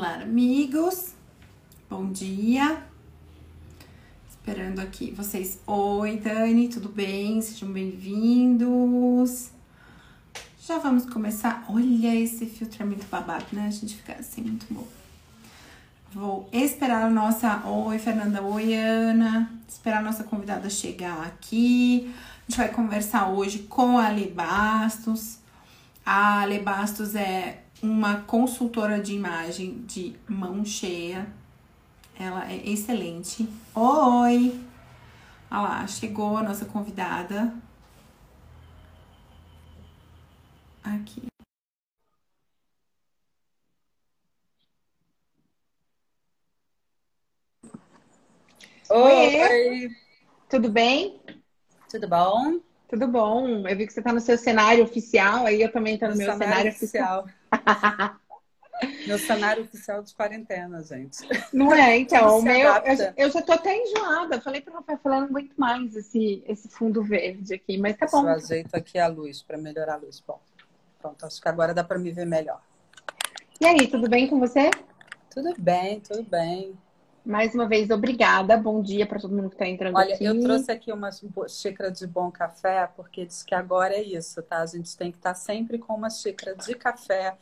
Olá, amigos. Bom dia. Esperando aqui vocês. Oi, Dani, tudo bem? Sejam bem-vindos. Já vamos começar. Olha, esse filtro é muito babado, né? A gente fica assim, muito bom. Vou esperar a nossa. Oi, Fernanda. Oi, Ana. Esperar a nossa convidada chegar aqui. A gente vai conversar hoje com a Ale Bastos. A Ale Bastos é uma consultora de imagem de mão cheia. Ela é excelente. Oi! Olha lá, chegou a nossa convidada. Aqui. Oi! Oi. Tudo bem? Tudo bom? Tudo bom. Eu vi que você está no seu cenário oficial, aí eu também estou no, no, meu cenário, cenário oficial. meu cenário oficial de quarentena, gente. Não é? Então, o meu, eu, eu, já estou até enjoada. Falei para o Rafael falando muito mais esse, esse fundo verde aqui, mas tá bom. Eu ajeito aqui a luz para melhorar a luz. Bom, pronto, acho que agora dá para me ver melhor. E aí, tudo bem com você? Tudo bem, tudo bem. Mais uma vez, obrigada. Bom dia para todo mundo que está entrando Olha, aqui. Olha, eu trouxe aqui uma xícara de bom café, porque diz que agora é isso, tá? A gente tem que estar tá sempre com uma xícara de café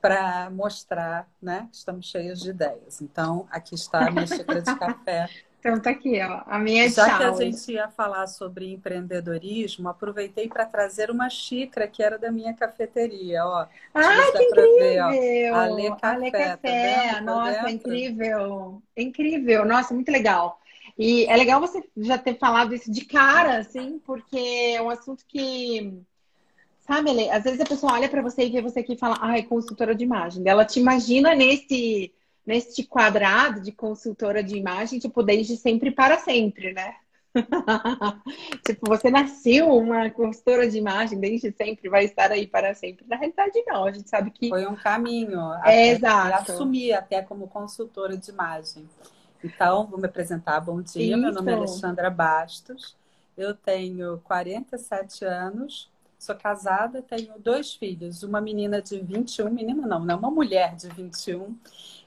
para mostrar, né? Estamos cheios de ideias. Então, aqui está a minha xícara de café Então tá aqui, ó. A minha Já challenge. que a gente ia falar sobre empreendedorismo, aproveitei para trazer uma xícara que era da minha cafeteria, ó. Ah, que incrível! Ver, ó. Ale Café, Ale Café. Tá Nossa, incrível! Incrível! Nossa, muito legal. E é legal você já ter falado isso de cara, assim, porque é um assunto que Sabe, Ale, às vezes a pessoa olha para você e vê você aqui e fala, ai, consultora de imagem. Ela te imagina nesse neste quadrado de consultora de imagem, tipo, desde sempre para sempre, né? tipo, você nasceu uma consultora de imagem desde sempre, vai estar aí para sempre. Na realidade, não. A gente sabe que. Foi um caminho. É, exato. assumi até como consultora de imagem. Então, vou me apresentar. Bom dia, Isso. meu nome é Alexandra Bastos. Eu tenho 47 anos, sou casada, tenho dois filhos, uma menina de 21, menina não, né? Uma mulher de 21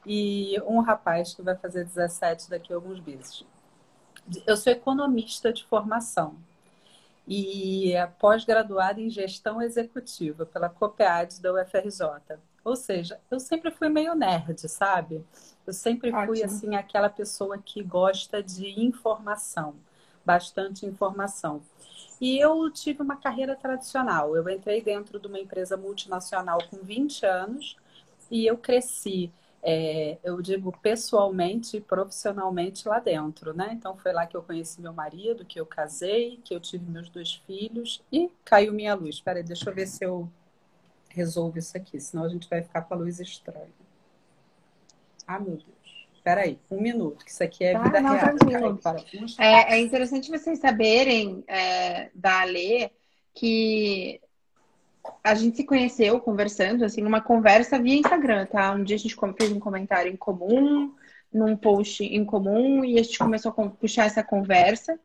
e um rapaz que vai fazer 17 daqui a alguns meses. Eu sou economista de formação e é pós-graduada em gestão executiva pela COPEAD da UFRJ. Ou seja, eu sempre fui meio nerd, sabe? Eu sempre Ótimo. fui assim aquela pessoa que gosta de informação, bastante informação. E eu tive uma carreira tradicional. Eu entrei dentro de uma empresa multinacional com 20 anos e eu cresci é, eu digo pessoalmente e profissionalmente lá dentro, né? Então foi lá que eu conheci meu marido, que eu casei, que eu tive meus dois filhos e caiu minha luz. Espera aí, deixa eu ver se eu resolvo isso aqui, senão a gente vai ficar com a luz estranha. Ah, meu Deus. Espera aí, um minuto, que isso aqui é tá, vida não, real. É, é, interessante vocês saberem é, da Alê que a gente se conheceu conversando, assim, numa conversa via Instagram, tá? Um dia a gente fez um comentário em comum, num post em comum, e a gente começou a puxar essa conversa.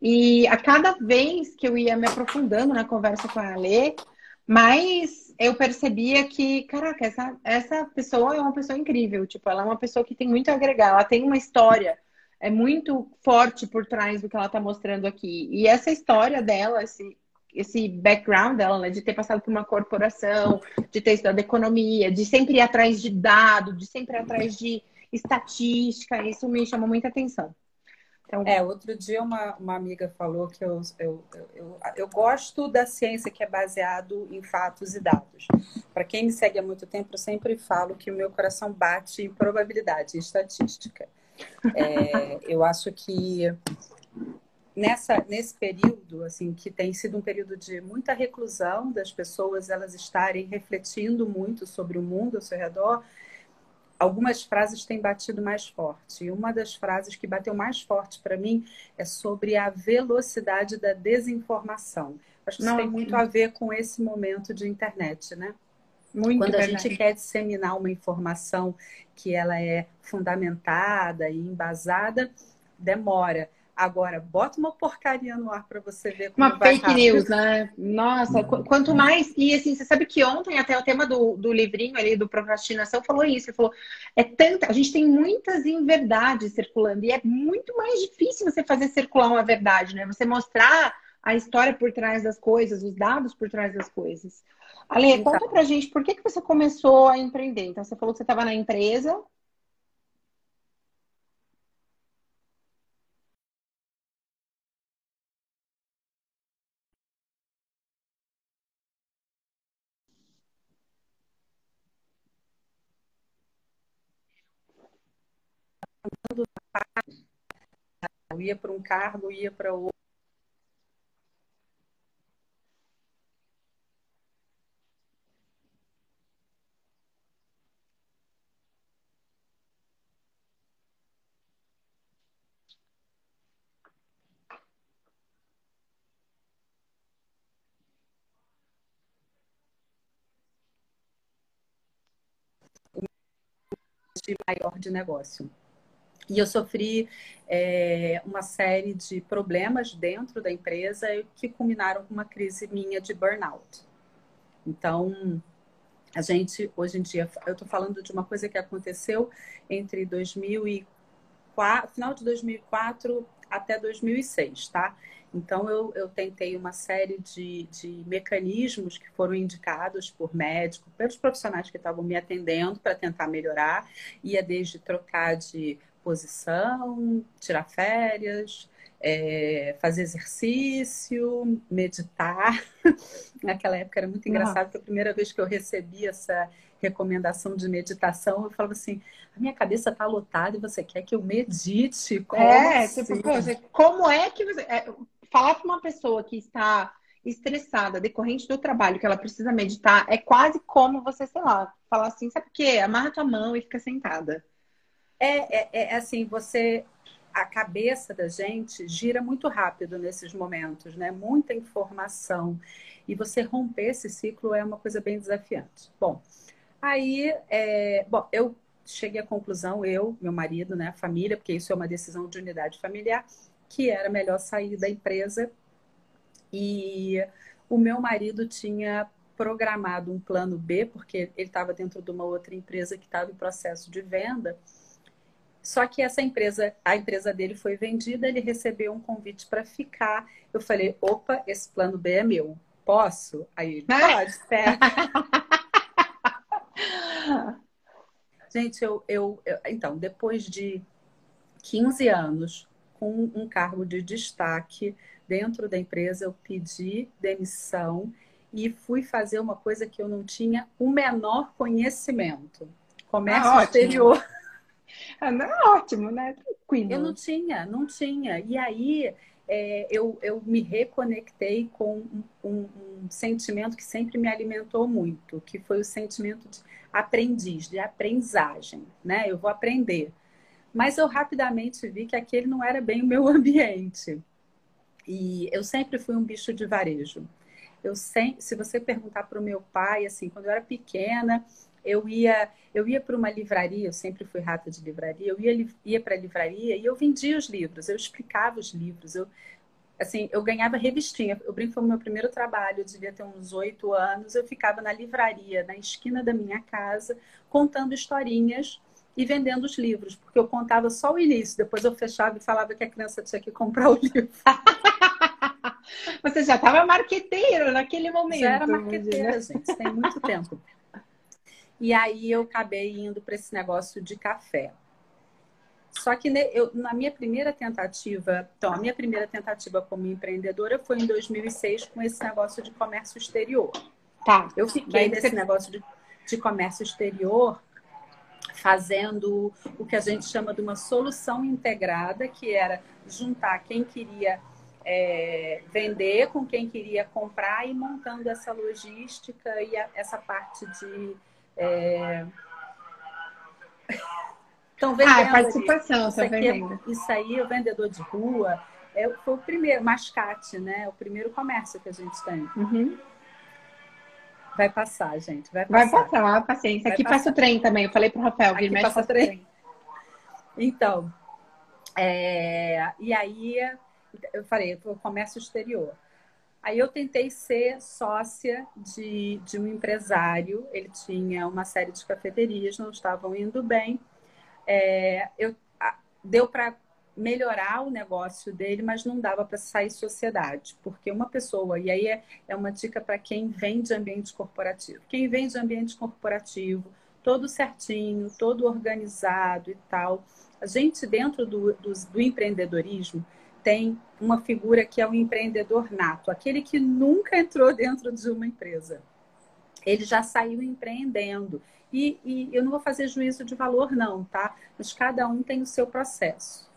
E a cada vez que eu ia me aprofundando na conversa com a Alê, mais eu percebia que, caraca, essa, essa pessoa é uma pessoa incrível. Tipo, ela é uma pessoa que tem muito a agregar, ela tem uma história é muito forte por trás do que ela está mostrando aqui. E essa história dela, esse, esse background dela, né? De ter passado por uma corporação, de ter estudado economia, de sempre ir atrás de dado, de sempre ir atrás de estatística, isso me chamou muita atenção. Então, é, outro dia uma, uma amiga falou que eu, eu, eu, eu, gosto da ciência que é baseado em fatos e dados. Para quem me segue há muito tempo, eu sempre falo que o meu coração bate em probabilidade, em estatística. É, eu acho que nessa nesse período assim que tem sido um período de muita reclusão das pessoas elas estarem refletindo muito sobre o mundo ao seu redor algumas frases têm batido mais forte. E uma das frases que bateu mais forte para mim é sobre a velocidade da desinformação. Acho que isso Não, tem muito a ver com esse momento de internet né? Muito Quando a gente quer disseminar uma informação que ela é fundamentada e embasada, demora Agora, bota uma porcaria no ar para você ver como Uma vai fake news, né? Nossa, qu quanto mais. E assim, você sabe que ontem até o tema do, do livrinho ali, do procrastinação, falou isso. Ele falou: é tanta. A gente tem muitas inverdades circulando. E é muito mais difícil você fazer circular uma verdade, né? Você mostrar a história por trás das coisas, os dados por trás das coisas. Ale, conta pra gente por que, que você começou a empreender. Então, você falou que você estava na empresa, ia para um cargo, ia para outro. maior de negócio. E eu sofri é, uma série de problemas dentro da empresa que culminaram com uma crise minha de burnout. Então, a gente, hoje em dia, eu estou falando de uma coisa que aconteceu entre 2004, final de 2004 até 2006, tá? Então, eu, eu tentei uma série de, de mecanismos que foram indicados por médico, pelos profissionais que estavam me atendendo para tentar melhorar. Ia desde trocar de posição, tirar férias, é, fazer exercício, meditar. Naquela época era muito engraçado, porque a primeira vez que eu recebi essa recomendação de meditação, eu falava assim: a minha cabeça está lotada e você quer que eu medite? Como é, assim? tipo, como é que você. É, falar para uma pessoa que está estressada, decorrente do trabalho, que ela precisa meditar, é quase como você, sei lá, falar assim, sabe o quê? Amarra tua mão e fica sentada. É, é, é assim, você a cabeça da gente gira muito rápido nesses momentos, né? Muita informação. E você romper esse ciclo é uma coisa bem desafiante. Bom, aí, é, bom, eu cheguei à conclusão, eu, meu marido, né, a família, porque isso é uma decisão de unidade familiar, que era melhor sair da empresa. E o meu marido tinha programado um plano B, porque ele estava dentro de uma outra empresa que estava em processo de venda só que essa empresa, a empresa dele foi vendida, ele recebeu um convite para ficar. Eu falei, opa, esse plano B é meu. Posso? Aí ele, pode, certo. Gente, eu, eu, eu, então, depois de 15 anos com um cargo de destaque dentro da empresa, eu pedi demissão e fui fazer uma coisa que eu não tinha o menor conhecimento. Comércio ah, exterior. É ótimo, né? Tranquilo. Eu não tinha, não tinha. E aí é, eu, eu me reconectei com um, um, um, sentimento que sempre me alimentou muito, que foi o sentimento de aprendiz, de aprendizagem, né? Eu vou aprender. Mas eu rapidamente vi que aquele não era bem o meu ambiente. E eu sempre fui um bicho de varejo. Eu sempre, se você perguntar para o meu pai, assim, quando eu era pequena, eu ia eu ia para uma livraria, eu sempre fui rata de livraria, eu ia, ia para a livraria e eu vendia os livros, eu explicava os livros, eu assim, eu ganhava revistinha. Eu brinco foi o meu primeiro trabalho, eu devia ter uns oito anos, eu ficava na livraria, na esquina da minha casa, contando historinhas e vendendo os livros, porque eu contava só o início, depois eu fechava e falava que a criança tinha que comprar o livro. Você já estava marqueteira naquele momento. Já era marqueteira, gente, tem muito tempo. E aí eu acabei indo para esse negócio de café. Só que eu, na minha primeira tentativa, então, a minha primeira tentativa como empreendedora foi em 2006 com esse negócio de comércio exterior. Tá. Eu fiquei nesse você... negócio de, de comércio exterior fazendo o que a gente chama de uma solução integrada, que era juntar quem queria é, vender com quem queria comprar e montando essa logística e a, essa parte de é... Então, vendendo, ah, é participação, isso, aqui, é isso aí, o vendedor de rua, é, foi o primeiro, mascate, né? O primeiro comércio que a gente tem. Uhum. Vai passar, gente. Vai passar. Vai passar, paciência. Vai aqui passar. passa o trem também. Eu falei pro Rafael, vir passa o trem. trem. Então, É, e aí eu falei, o comércio exterior. Aí eu tentei ser sócia de, de um empresário, ele tinha uma série de cafeterias, não estavam indo bem. É, eu, deu para melhorar o negócio dele, mas não dava para sair sociedade, porque uma pessoa, e aí é, é uma dica para quem vem de ambiente corporativo. Quem vem de ambiente corporativo, todo certinho, todo organizado e tal, a gente dentro do, do, do empreendedorismo tem uma figura que é o empreendedor nato, aquele que nunca entrou dentro de uma empresa. Ele já saiu empreendendo. E, e, eu não vou fazer juízo de valor, não, tá? Mas cada um tem o seu processo.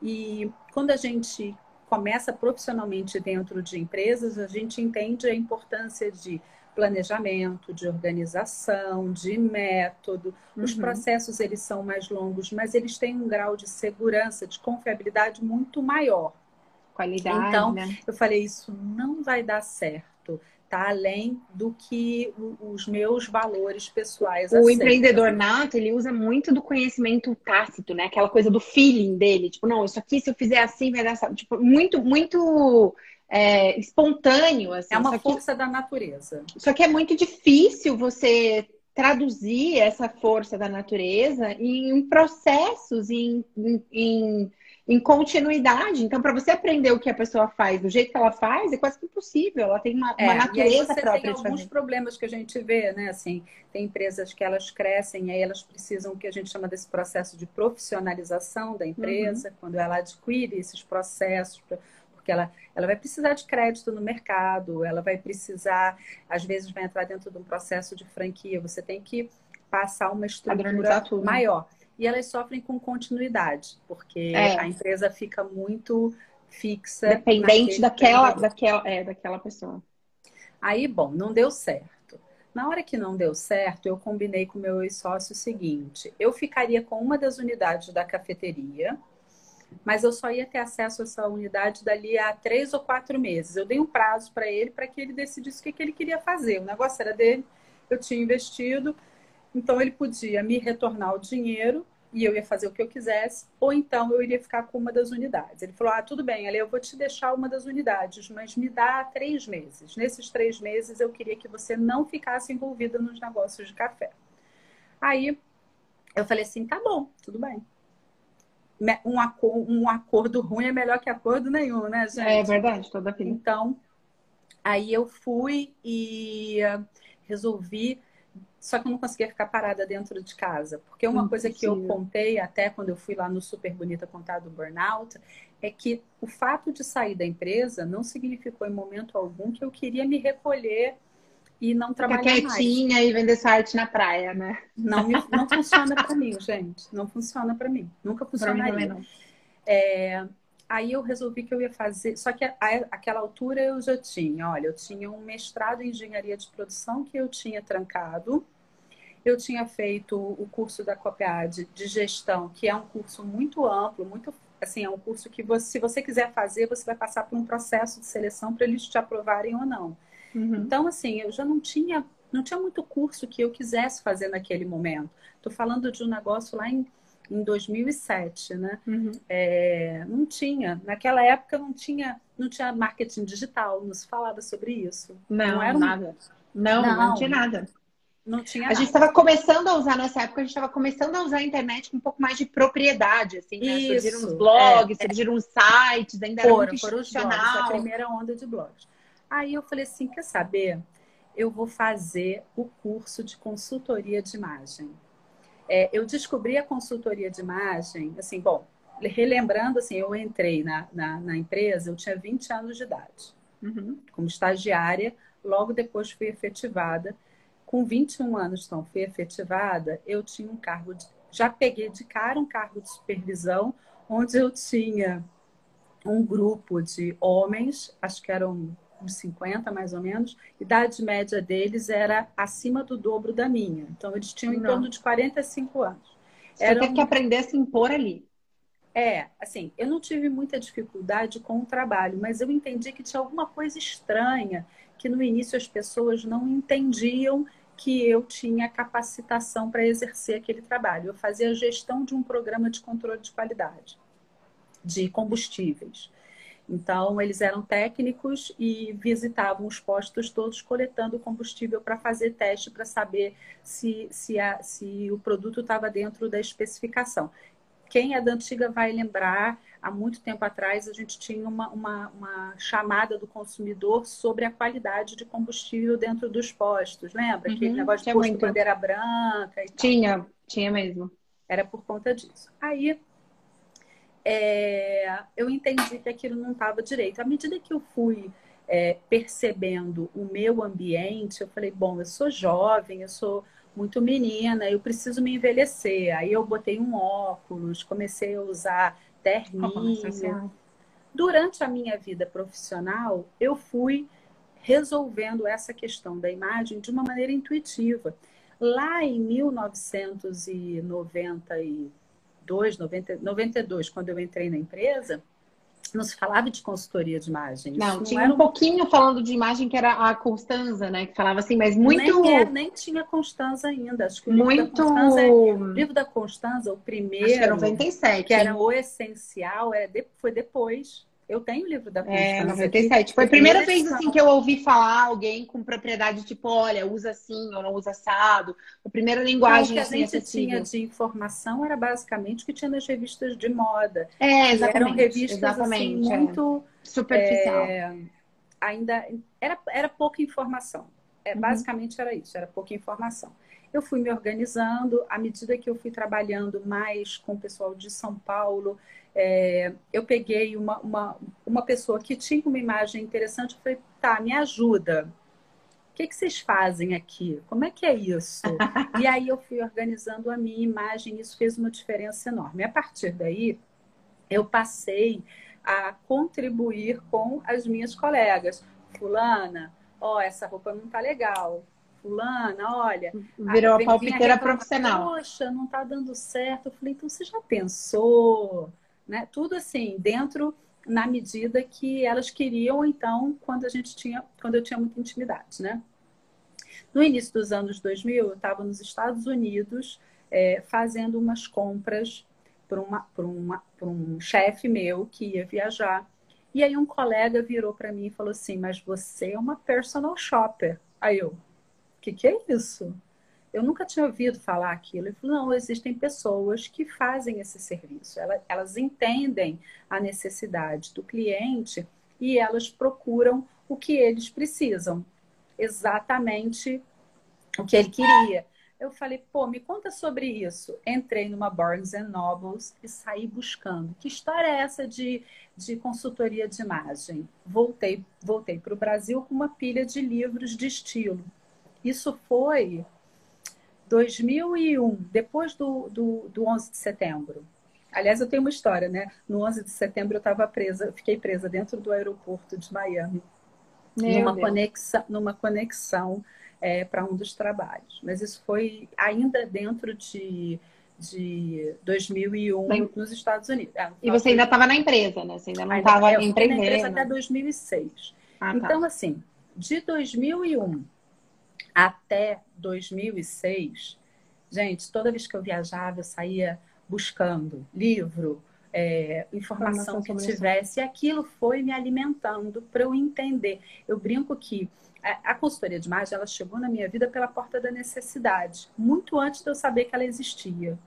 E quando a gente começa profissionalmente dentro de empresas, a gente entende a importância de planejamento, de organização, de método. Os uhum. processos eles são mais longos, mas eles têm um grau de segurança, de confiabilidade muito maior. Qualidade. Então, né? eu falei isso não vai dar certo. Tá além do que os meus valores pessoais. O aceitam. empreendedor nato, ele usa muito do conhecimento tácito, né? Aquela coisa do feeling dele. Tipo, não, isso aqui, se eu fizer assim, vai dar. Tipo, muito, muito é, espontâneo. Assim. É uma força que, da natureza. Só que é muito difícil você traduzir essa força da natureza em processos, em, em, em, em continuidade. Então, para você aprender o que a pessoa faz do jeito que ela faz, é quase que impossível. Ela tem uma, é, uma natureza própria. Tem alguns fazer. problemas que a gente vê, né? Assim, tem empresas que elas crescem, e aí elas precisam o que a gente chama desse processo de profissionalização da empresa, uhum. quando ela adquire esses processos porque ela, ela vai precisar de crédito no mercado, ela vai precisar, às vezes, vai entrar dentro de um processo de franquia. Você tem que passar uma estrutura maior. E elas sofrem com continuidade, porque é. a empresa fica muito fixa. Dependente daquela, daquela, é, daquela pessoa. Aí, bom, não deu certo. Na hora que não deu certo, eu combinei com meu ex-sócio o seguinte: eu ficaria com uma das unidades da cafeteria, mas eu só ia ter acesso a essa unidade dali a três ou quatro meses. Eu dei um prazo para ele para que ele decidisse o que, que ele queria fazer. O negócio era dele, eu tinha investido, então ele podia me retornar o dinheiro e eu ia fazer o que eu quisesse, ou então eu iria ficar com uma das unidades. Ele falou: Ah, tudo bem, Ali, eu vou te deixar uma das unidades, mas me dá três meses. Nesses três meses eu queria que você não ficasse envolvida nos negócios de café. Aí eu falei assim: tá bom, tudo bem um, acordo, um acordo ruim é melhor que acordo nenhum, né, gente? É verdade, toda vida. Então, aí eu fui e resolvi, só que eu não conseguia ficar parada dentro de casa. Porque uma coisa que eu contei até quando eu fui lá no Super Bonita contar do burnout é que o fato de sair da empresa não significou em momento algum que eu queria me recolher e não trabalhar Fica quietinha mais. e vender sua arte na praia, né? Não, não funciona para mim, gente. Não funciona para mim. Nunca funcionaria. Mim não. É, aí eu resolvi que eu ia fazer. Só que a, aquela altura eu já tinha, olha, eu tinha um mestrado em engenharia de produção que eu tinha trancado. Eu tinha feito o curso da COPEAD de gestão, que é um curso muito amplo, muito assim, é um curso que você, se você quiser fazer, você vai passar por um processo de seleção para eles te aprovarem ou não. Uhum. Então, assim, eu já não tinha, não tinha muito curso que eu quisesse fazer naquele momento. Estou falando de um negócio lá em, em 2007, né? Uhum. É, não tinha, naquela época não tinha, não tinha marketing digital, não se falava sobre isso. Não, não era um... nada. Não, não, não tinha nada. Não tinha a nada. gente estava começando a usar nessa época, a gente estava começando a usar a internet com um pouco mais de propriedade, assim, né? Isso, surgiram uns blogs, é, surgiram uns sites, ainda foram, era muito foram os blogs, a primeira onda de blogs. Aí eu falei assim: quer saber? Eu vou fazer o curso de consultoria de imagem. É, eu descobri a consultoria de imagem, assim, bom, relembrando, assim, eu entrei na, na, na empresa, eu tinha 20 anos de idade, uhum. como estagiária, logo depois fui efetivada. Com 21 anos, então, fui efetivada, eu tinha um cargo, de, já peguei de cara um cargo de supervisão, onde eu tinha um grupo de homens, acho que eram uns 50 mais ou menos, idade média deles era acima do dobro da minha. Então, eles tinham em Não. torno de 45 anos. Você Eram... teve que aprender a se impor ali. É, assim, eu não tive muita dificuldade com o trabalho, mas eu entendi que tinha alguma coisa estranha, que no início as pessoas não entendiam que eu tinha capacitação para exercer aquele trabalho. Eu fazia a gestão de um programa de controle de qualidade. de combustíveis. Então, eles eram técnicos e visitavam os postos todos coletando combustível para fazer teste para saber se, se, a, se o produto estava dentro da especificação. Quem é da antiga vai lembrar, há muito tempo atrás a gente tinha uma, uma, uma chamada do consumidor sobre a qualidade de combustível dentro dos postos. Lembra? Uhum, Aquele negócio de posto muito. bandeira branca e Tinha, tal. tinha mesmo. Era por conta disso. Aí é, eu entendi que aquilo não estava direito. À medida que eu fui é, percebendo o meu ambiente, eu falei, bom, eu sou jovem, eu sou muito menina, eu preciso me envelhecer. Aí eu botei um óculos, comecei a usar terninho. Durante a minha vida profissional, eu fui resolvendo essa questão da imagem de uma maneira intuitiva. Lá em 1990 92, 90, 92, quando eu entrei na empresa, não se falava de consultoria de imagem. Não, Isso tinha não um pouquinho falando de imagem que era a Constanza, né? Que falava assim, mas muito. Nem, é, nem tinha Constanza ainda. Acho que o muito... livro da Constanza, é... o livro da Constanza, o primeiro. Acho que era 97. Que era o essencial, era foi depois. Eu tenho o livro da Constância. É, 97. Foi a primeira vez assim que eu ouvi falar alguém com propriedade, tipo, olha, usa assim ou não usa assado. A primeira linguagem o que a assim, gente tinha de informação era basicamente o que tinha nas revistas de moda. É, exatamente. eram revistas assim, exatamente, assim, muito é. superficial. É, ainda era, era pouca informação. É, uhum. Basicamente era isso, era pouca informação. Eu fui me organizando à medida que eu fui trabalhando mais com o pessoal de São Paulo é, eu peguei uma, uma, uma pessoa que tinha uma imagem interessante e falei, tá, me ajuda. O que, que vocês fazem aqui? Como é que é isso? e aí eu fui organizando a minha imagem, e isso fez uma diferença enorme. A partir daí, eu passei a contribuir com as minhas colegas. Fulana, ó, oh, essa roupa não tá legal. Fulana, olha. Virou a, palpiteira profissional. Poxa, não tá dando certo. Eu falei, então você já pensou? né? Tudo assim, dentro na medida que elas queriam, então, quando a gente tinha, quando eu tinha muita intimidade, né? No início dos anos 2000, eu estava nos Estados Unidos é, fazendo umas compras para uma, uma, um chefe meu que ia viajar. E aí um colega virou para mim e falou assim, mas você é uma personal shopper. Aí eu, o que, que é isso? eu nunca tinha ouvido falar aquilo. Ele falou, não, existem pessoas que fazem esse serviço. Elas, elas entendem a necessidade do cliente e elas procuram o que eles precisam. Exatamente o que ele queria. Eu falei, pô, me conta sobre isso. Entrei numa Barnes Nobles e saí buscando. Que história é essa de, de consultoria de imagem? Voltei, voltei para o Brasil com uma pilha de livros de estilo. Isso foi 2001, depois do, do, do 11 de setembro. Aliás, eu tenho uma história, né? No 11 de setembro eu estava presa, fiquei presa dentro do aeroporto de Miami, numa conexão, numa conexão é, para um dos trabalhos. Mas isso foi ainda dentro de, de 2001 Bem, nos Estados Unidos. É, e você ainda estava na empresa, né? Você ainda não estava empreendendo. na empresa até 2006. Ah, tá. então, assim, de 2001 até 2006, gente, toda vez que eu viajava, eu saía buscando livro, é, informação que tivesse, e aquilo foi me alimentando para eu entender. Eu brinco que a, a consultoria de imagem ela chegou na minha vida pela porta da necessidade, muito antes de eu saber que ela existia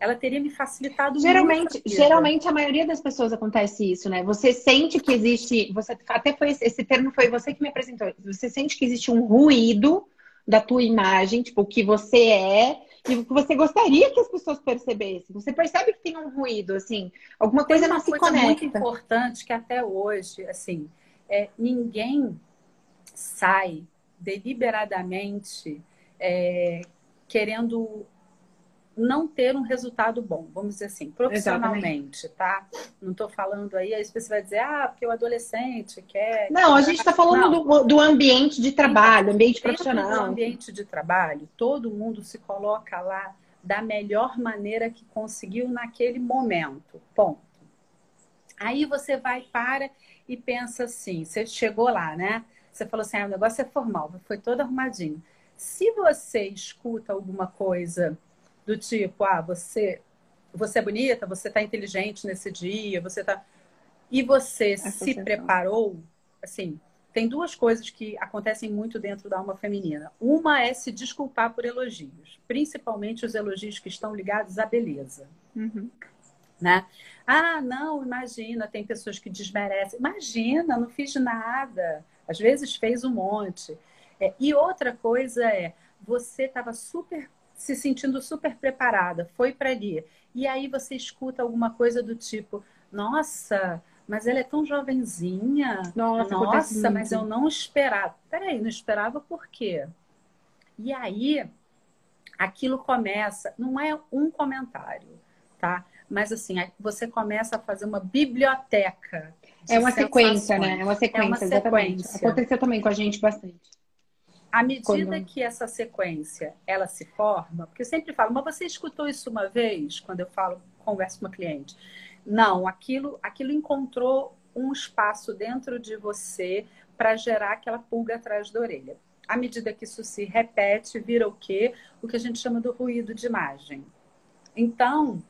ela teria me facilitado geralmente muito. Geralmente a maioria das pessoas acontece isso, né? Você sente que existe, você até foi esse termo foi você que me apresentou. Você sente que existe um ruído da tua imagem, tipo o que você é e o que você gostaria que as pessoas percebessem. Você percebe que tem um ruído, assim, alguma coisa não se coisa conecta. muito importante que até hoje, assim, é, ninguém sai deliberadamente é, querendo não ter um resultado bom, vamos dizer assim, profissionalmente, Exatamente. tá? Não estou falando aí, aí você vai dizer, ah, porque o adolescente quer. Não, a gente está falando do, do, ambiente de trabalho, então, ambiente profissional. No ambiente de trabalho, todo mundo se coloca lá da melhor maneira que conseguiu naquele momento. Ponto. Aí você vai para e pensa assim, você chegou lá, né? Você falou assim, ah, o negócio é formal, foi todo arrumadinho. Se você escuta alguma coisa do tipo, ah, você você é bonita, você está inteligente nesse dia, você está. E você se preparou, assim, tem duas coisas que acontecem muito dentro da alma feminina. Uma é se desculpar por elogios, principalmente os elogios que estão ligados à beleza. Uhum. Né? Ah, não, imagina, tem pessoas que desmerecem. Imagina, não fiz nada. Às vezes fez um monte. É, e outra coisa é, você estava super se sentindo super preparada, foi para ali. E aí você escuta alguma coisa do tipo: Nossa, mas ela é tão jovenzinha. Nossa, Nossa mas eu não esperava. Peraí, não esperava por quê? E aí, aquilo começa, não é um comentário, tá? Mas assim, você começa a fazer uma biblioteca. É uma sequência, né? É uma sequência, é uma exatamente. Sequência. Aconteceu também com a gente bastante. À medida quando... que essa sequência ela se forma, porque eu sempre falo, mas você escutou isso uma vez quando eu falo, converso com uma cliente? Não, aquilo, aquilo encontrou um espaço dentro de você para gerar aquela pulga atrás da orelha. À medida que isso se repete, vira o quê? O que a gente chama do ruído de imagem. Então,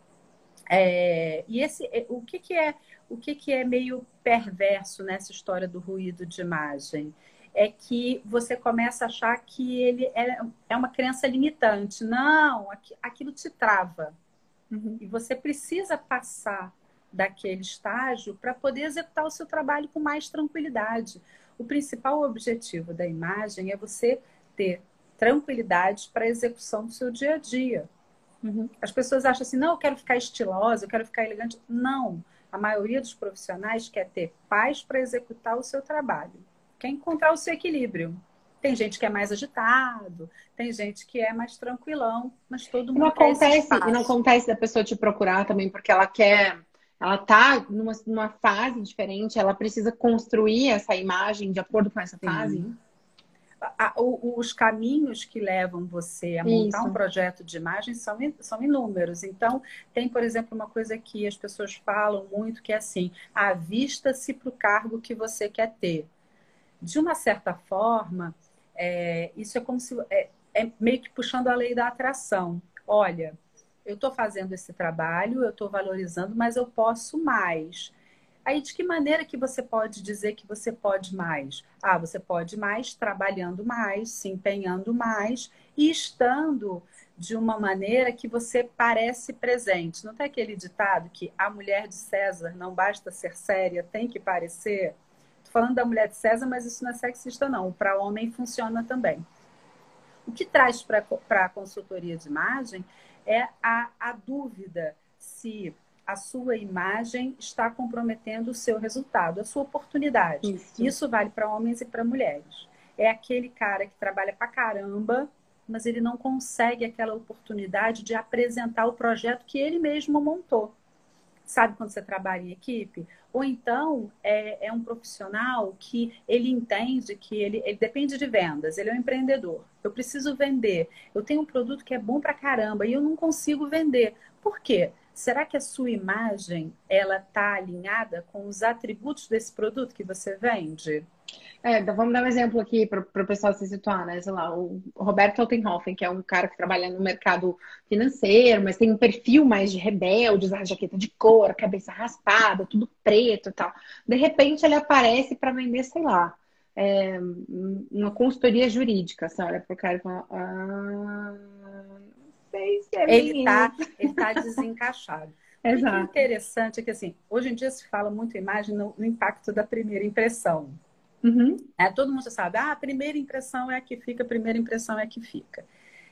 é, e esse, é, o que, que é o que, que é meio perverso nessa história do ruído de imagem? é que você começa a achar que ele é, é uma crença limitante. Não, aquilo te trava. Uhum. E você precisa passar daquele estágio para poder executar o seu trabalho com mais tranquilidade. O principal objetivo da imagem é você ter tranquilidade para a execução do seu dia a dia. Uhum. As pessoas acham assim, não, eu quero ficar estilosa, eu quero ficar elegante. Não. A maioria dos profissionais quer ter paz para executar o seu trabalho quer encontrar o seu equilíbrio. Tem gente que é mais agitado, tem gente que é mais tranquilão, mas todo mundo não acontece E não acontece da pessoa te procurar também porque ela quer, ela tá numa, numa fase diferente, ela precisa construir essa imagem de acordo com essa Sim. fase os caminhos que levam você a montar Isso. um projeto de imagem são, são inúmeros. Então, tem, por exemplo, uma coisa que as pessoas falam muito, que é assim, avista-se para o cargo que você quer ter de uma certa forma, é, isso é como se é, é, meio que puxando a lei da atração. Olha, eu estou fazendo esse trabalho, eu estou valorizando, mas eu posso mais. Aí, de que maneira que você pode dizer que você pode mais? Ah, você pode mais trabalhando mais, se empenhando mais e estando de uma maneira que você parece presente. Não tem aquele ditado que a mulher de César não basta ser séria, tem que parecer? falando da mulher de César, mas isso não é sexista, não. Para homem funciona também. O que traz para a consultoria de imagem é a, a dúvida se a sua imagem está comprometendo o seu resultado, a sua oportunidade. Isso, isso vale para homens e para mulheres. É aquele cara que trabalha para caramba, mas ele não consegue aquela oportunidade de apresentar o projeto que ele mesmo montou. Sabe quando você trabalha em equipe? Ou então é, é um profissional que ele entende que ele, ele, depende de vendas, ele é um empreendedor. Eu preciso vender. Eu tenho um produto que é bom pra caramba e eu não consigo vender. Por quê? Será que a sua imagem ela está alinhada com os atributos desse produto que você vende? É, então vamos dar um exemplo aqui para o pessoal se situar, né? Sei lá, o Roberto Altenhofen, que é um cara que trabalha no mercado financeiro, mas tem um perfil mais de rebelde, usa jaqueta de cor, cabeça raspada, tudo preto e tal. De repente ele aparece para vender, sei lá, é, uma consultoria jurídica. Você olha pro cara e fala, ah, se é ele está tá desencaixado. Exato. O que é interessante é que, assim, hoje em dia se fala muito imagem no, no impacto da primeira impressão. Uhum. É, todo mundo sabe, ah, a primeira impressão é a que fica, a primeira impressão é a que fica.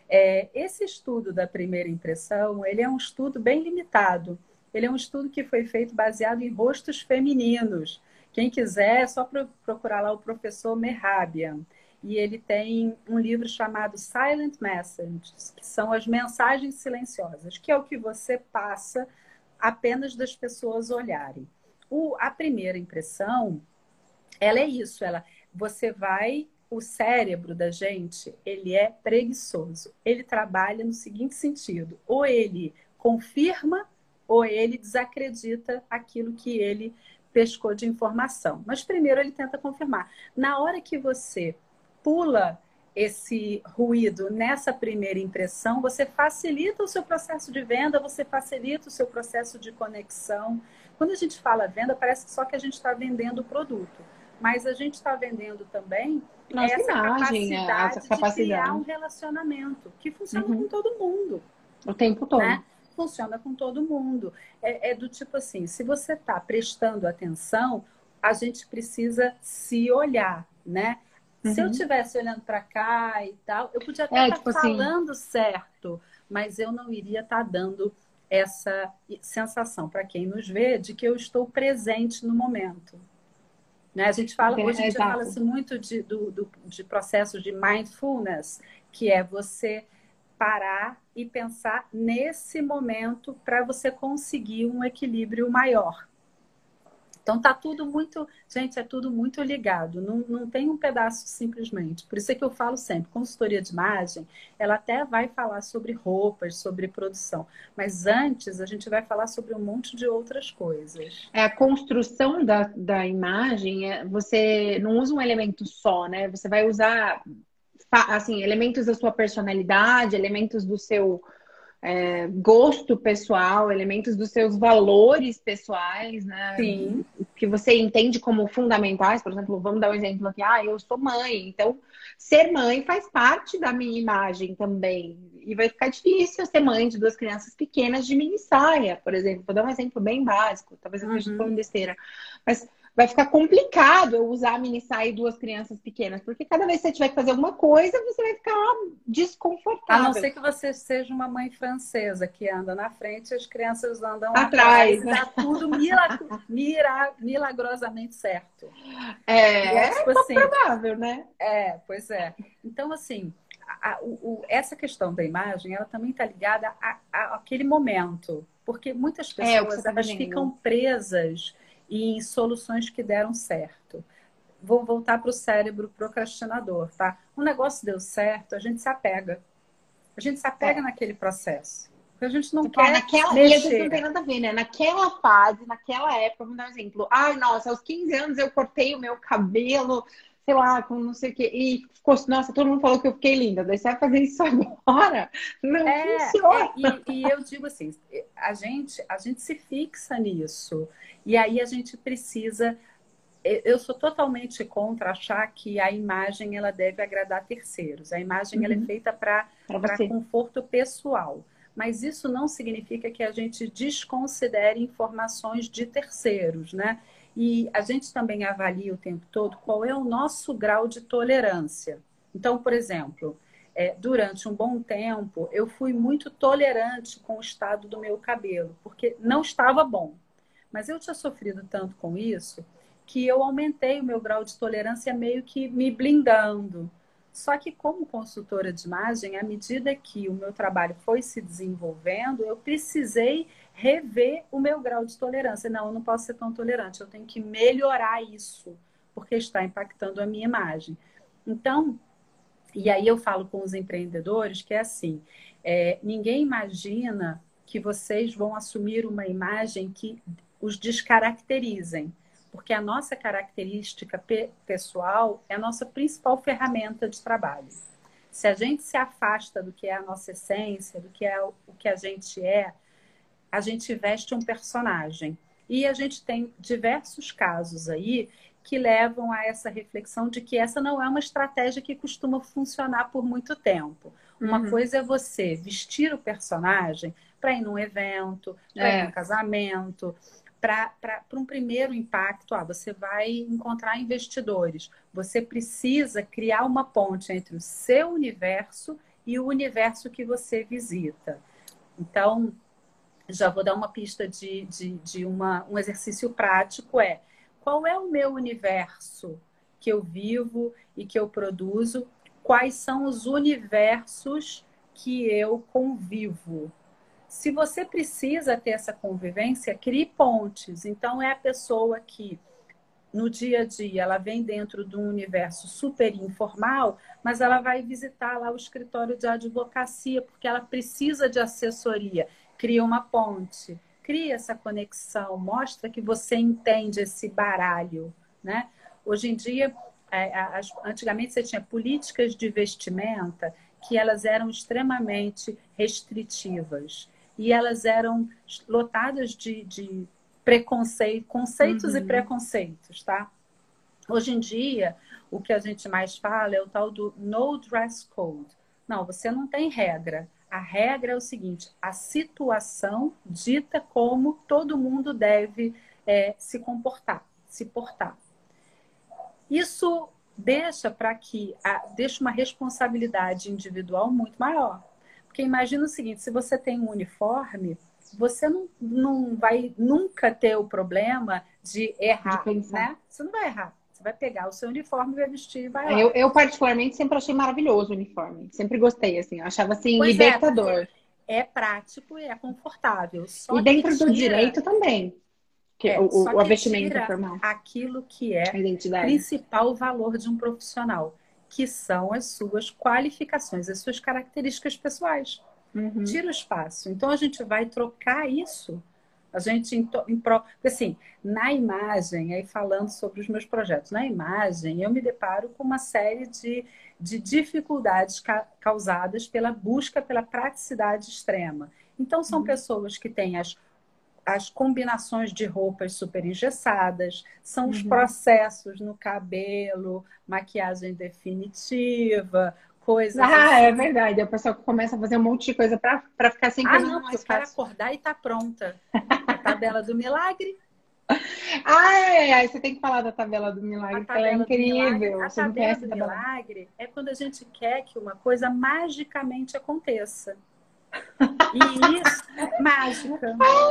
É, esse estudo da primeira impressão, ele é um estudo bem limitado. Ele é um estudo que foi feito baseado em rostos femininos. Quem quiser, é só procurar lá o professor Merhabian. E ele tem um livro chamado Silent Messages, que são as mensagens silenciosas, que é o que você passa apenas das pessoas olharem. O, a primeira impressão, ela é isso, ela você vai o cérebro da gente, ele é preguiçoso. Ele trabalha no seguinte sentido: ou ele confirma ou ele desacredita aquilo que ele pescou de informação. Mas primeiro ele tenta confirmar. Na hora que você pula esse ruído nessa primeira impressão, você facilita o seu processo de venda, você facilita o seu processo de conexão. Quando a gente fala venda, parece só que a gente está vendendo o produto, mas a gente está vendendo também Nossa essa, imagem, capacidade né? essa capacidade de criar um relacionamento que funciona uhum. com todo mundo. O tempo todo. Né? Funciona com todo mundo. É, é do tipo assim, se você está prestando atenção, a gente precisa se olhar, né? Uhum. Se eu estivesse uhum. olhando para cá e tal, eu podia até é, estar tá tipo assim falando assim... certo, mas eu não iria estar tá dando essa sensação para quem nos vê de que eu estou presente no momento. Né? A gente fala, hoje a gente fala-se muito de, do, do, de processos de mindfulness, que é você parar e pensar nesse momento para você conseguir um equilíbrio maior. Então tá tudo muito, gente, é tudo muito ligado. Não, não tem um pedaço simplesmente. Por isso é que eu falo sempre, consultoria de imagem, ela até vai falar sobre roupas, sobre produção, mas antes a gente vai falar sobre um monte de outras coisas. É a construção da, da imagem. É, você não usa um elemento só, né? Você vai usar assim elementos da sua personalidade, elementos do seu é, gosto pessoal, elementos dos seus valores pessoais, né? Sim. Que você entende como fundamentais. Por exemplo, vamos dar um exemplo aqui. Ah, eu sou mãe, então ser mãe faz parte da minha imagem também. E vai ficar difícil ser mãe de duas crianças pequenas de mini saia, por exemplo. Vou dar um exemplo bem básico, talvez eu esteja uhum. falando besteira. Mas vai ficar complicado eu usar a mini saia e duas crianças pequenas, porque cada vez que você tiver que fazer alguma coisa, você vai ficar desconfortável. A não ser que você seja uma mãe francesa que anda na frente e as crianças andam atrás. atrás. Tá tudo mira, milagrosamente certo. É, é, tipo assim, provável, né? É, pois é. Então, assim, a, o, essa questão da imagem, ela também está ligada àquele momento. Porque muitas é, pessoas, é, elas ficam presas e soluções que deram certo. Vou voltar para o cérebro procrastinador, tá? Um negócio deu certo, a gente se apega. A gente se apega é. naquele processo. Porque a gente não quer naquela, mexer. E às vezes não tem nada a ver, né? Naquela fase, naquela época, vamos dar um exemplo. Ai, nossa, aos 15 anos eu cortei o meu cabelo, sei lá, com não sei o quê. E ficou, nossa, todo mundo falou que eu fiquei linda. Daí você vai fazer isso agora? Não é, funciona. É, e, e, eu digo assim, a gente, a gente se fixa nisso. E aí a gente precisa. Eu sou totalmente contra achar que a imagem ela deve agradar terceiros. A imagem uhum. ela é uhum. feita para conforto pessoal. Mas isso não significa que a gente desconsidere informações de terceiros, né? E a gente também avalia o tempo todo qual é o nosso grau de tolerância. Então, por exemplo, é, durante um bom tempo, eu fui muito tolerante com o estado do meu cabelo, porque não estava bom. Mas eu tinha sofrido tanto com isso que eu aumentei o meu grau de tolerância meio que me blindando. Só que como consultora de imagem, à medida que o meu trabalho foi se desenvolvendo, eu precisei rever o meu grau de tolerância. Não, eu não posso ser tão tolerante, eu tenho que melhorar isso, porque está impactando a minha imagem. Então, e aí eu falo com os empreendedores que é assim: é, ninguém imagina que vocês vão assumir uma imagem que os descaracterizem, porque a nossa característica pe pessoal é a nossa principal ferramenta de trabalho. Se a gente se afasta do que é a nossa essência, do que é o que a gente é, a gente veste um personagem. E a gente tem diversos casos aí que levam a essa reflexão de que essa não é uma estratégia que costuma funcionar por muito tempo. Uma uhum. coisa é você vestir o personagem para ir num evento, para é. ir num casamento, para um primeiro impacto, ah, você vai encontrar investidores. Você precisa criar uma ponte entre o seu universo e o universo que você visita. Então, já vou dar uma pista de, de, de uma, um exercício prático: é qual é o meu universo que eu vivo e que eu produzo? Quais são os universos que eu convivo? Se você precisa ter essa convivência, crie pontes. Então, é a pessoa que no dia a dia ela vem dentro de um universo super informal, mas ela vai visitar lá o escritório de advocacia porque ela precisa de assessoria. Cria uma ponte, cria essa conexão, mostra que você entende esse baralho, né? Hoje em dia é, antigamente você tinha políticas de vestimenta que elas eram extremamente restritivas e elas eram lotadas de, de preconceito, conceitos uhum. e preconceitos, tá? Hoje em dia, o que a gente mais fala é o tal do no dress code. Não, você não tem regra. A regra é o seguinte: a situação dita como todo mundo deve é, se comportar, se portar. Isso deixa para que a, deixa uma responsabilidade individual muito maior. Porque imagina o seguinte: se você tem um uniforme, você não, não vai nunca ter o problema de errar, de né? Você não vai errar. Você vai pegar o seu uniforme, vai vestir e vai lá. Eu, eu particularmente, sempre achei maravilhoso o uniforme. Sempre gostei, assim. Eu achava, assim, pois é, libertador. É, é, prático e é confortável. e dentro do direito também. Que é, o, o, o vestimento formal. Aquilo que é o principal valor de um profissional, que são as suas qualificações, as suas características pessoais. Uhum. Tira o espaço. Então a gente vai trocar isso a gente, em, em pro... assim, na imagem, aí falando sobre os meus projetos, na imagem eu me deparo com uma série de, de dificuldades ca causadas pela busca pela praticidade extrema. Então, são uhum. pessoas que têm as, as combinações de roupas super engessadas, são os uhum. processos no cabelo, maquiagem definitiva, coisas. Ah, assim. é verdade. A pessoa começa a fazer um monte de coisa para ficar sem Ah, não, mais para acordar e tá pronta. A tabela do milagre. Ah, é, aí você tem que falar da tabela do milagre, que ela é incrível. Milagre, a tabela do milagre é quando a gente quer que uma coisa magicamente aconteça. E isso é mágica. Ah,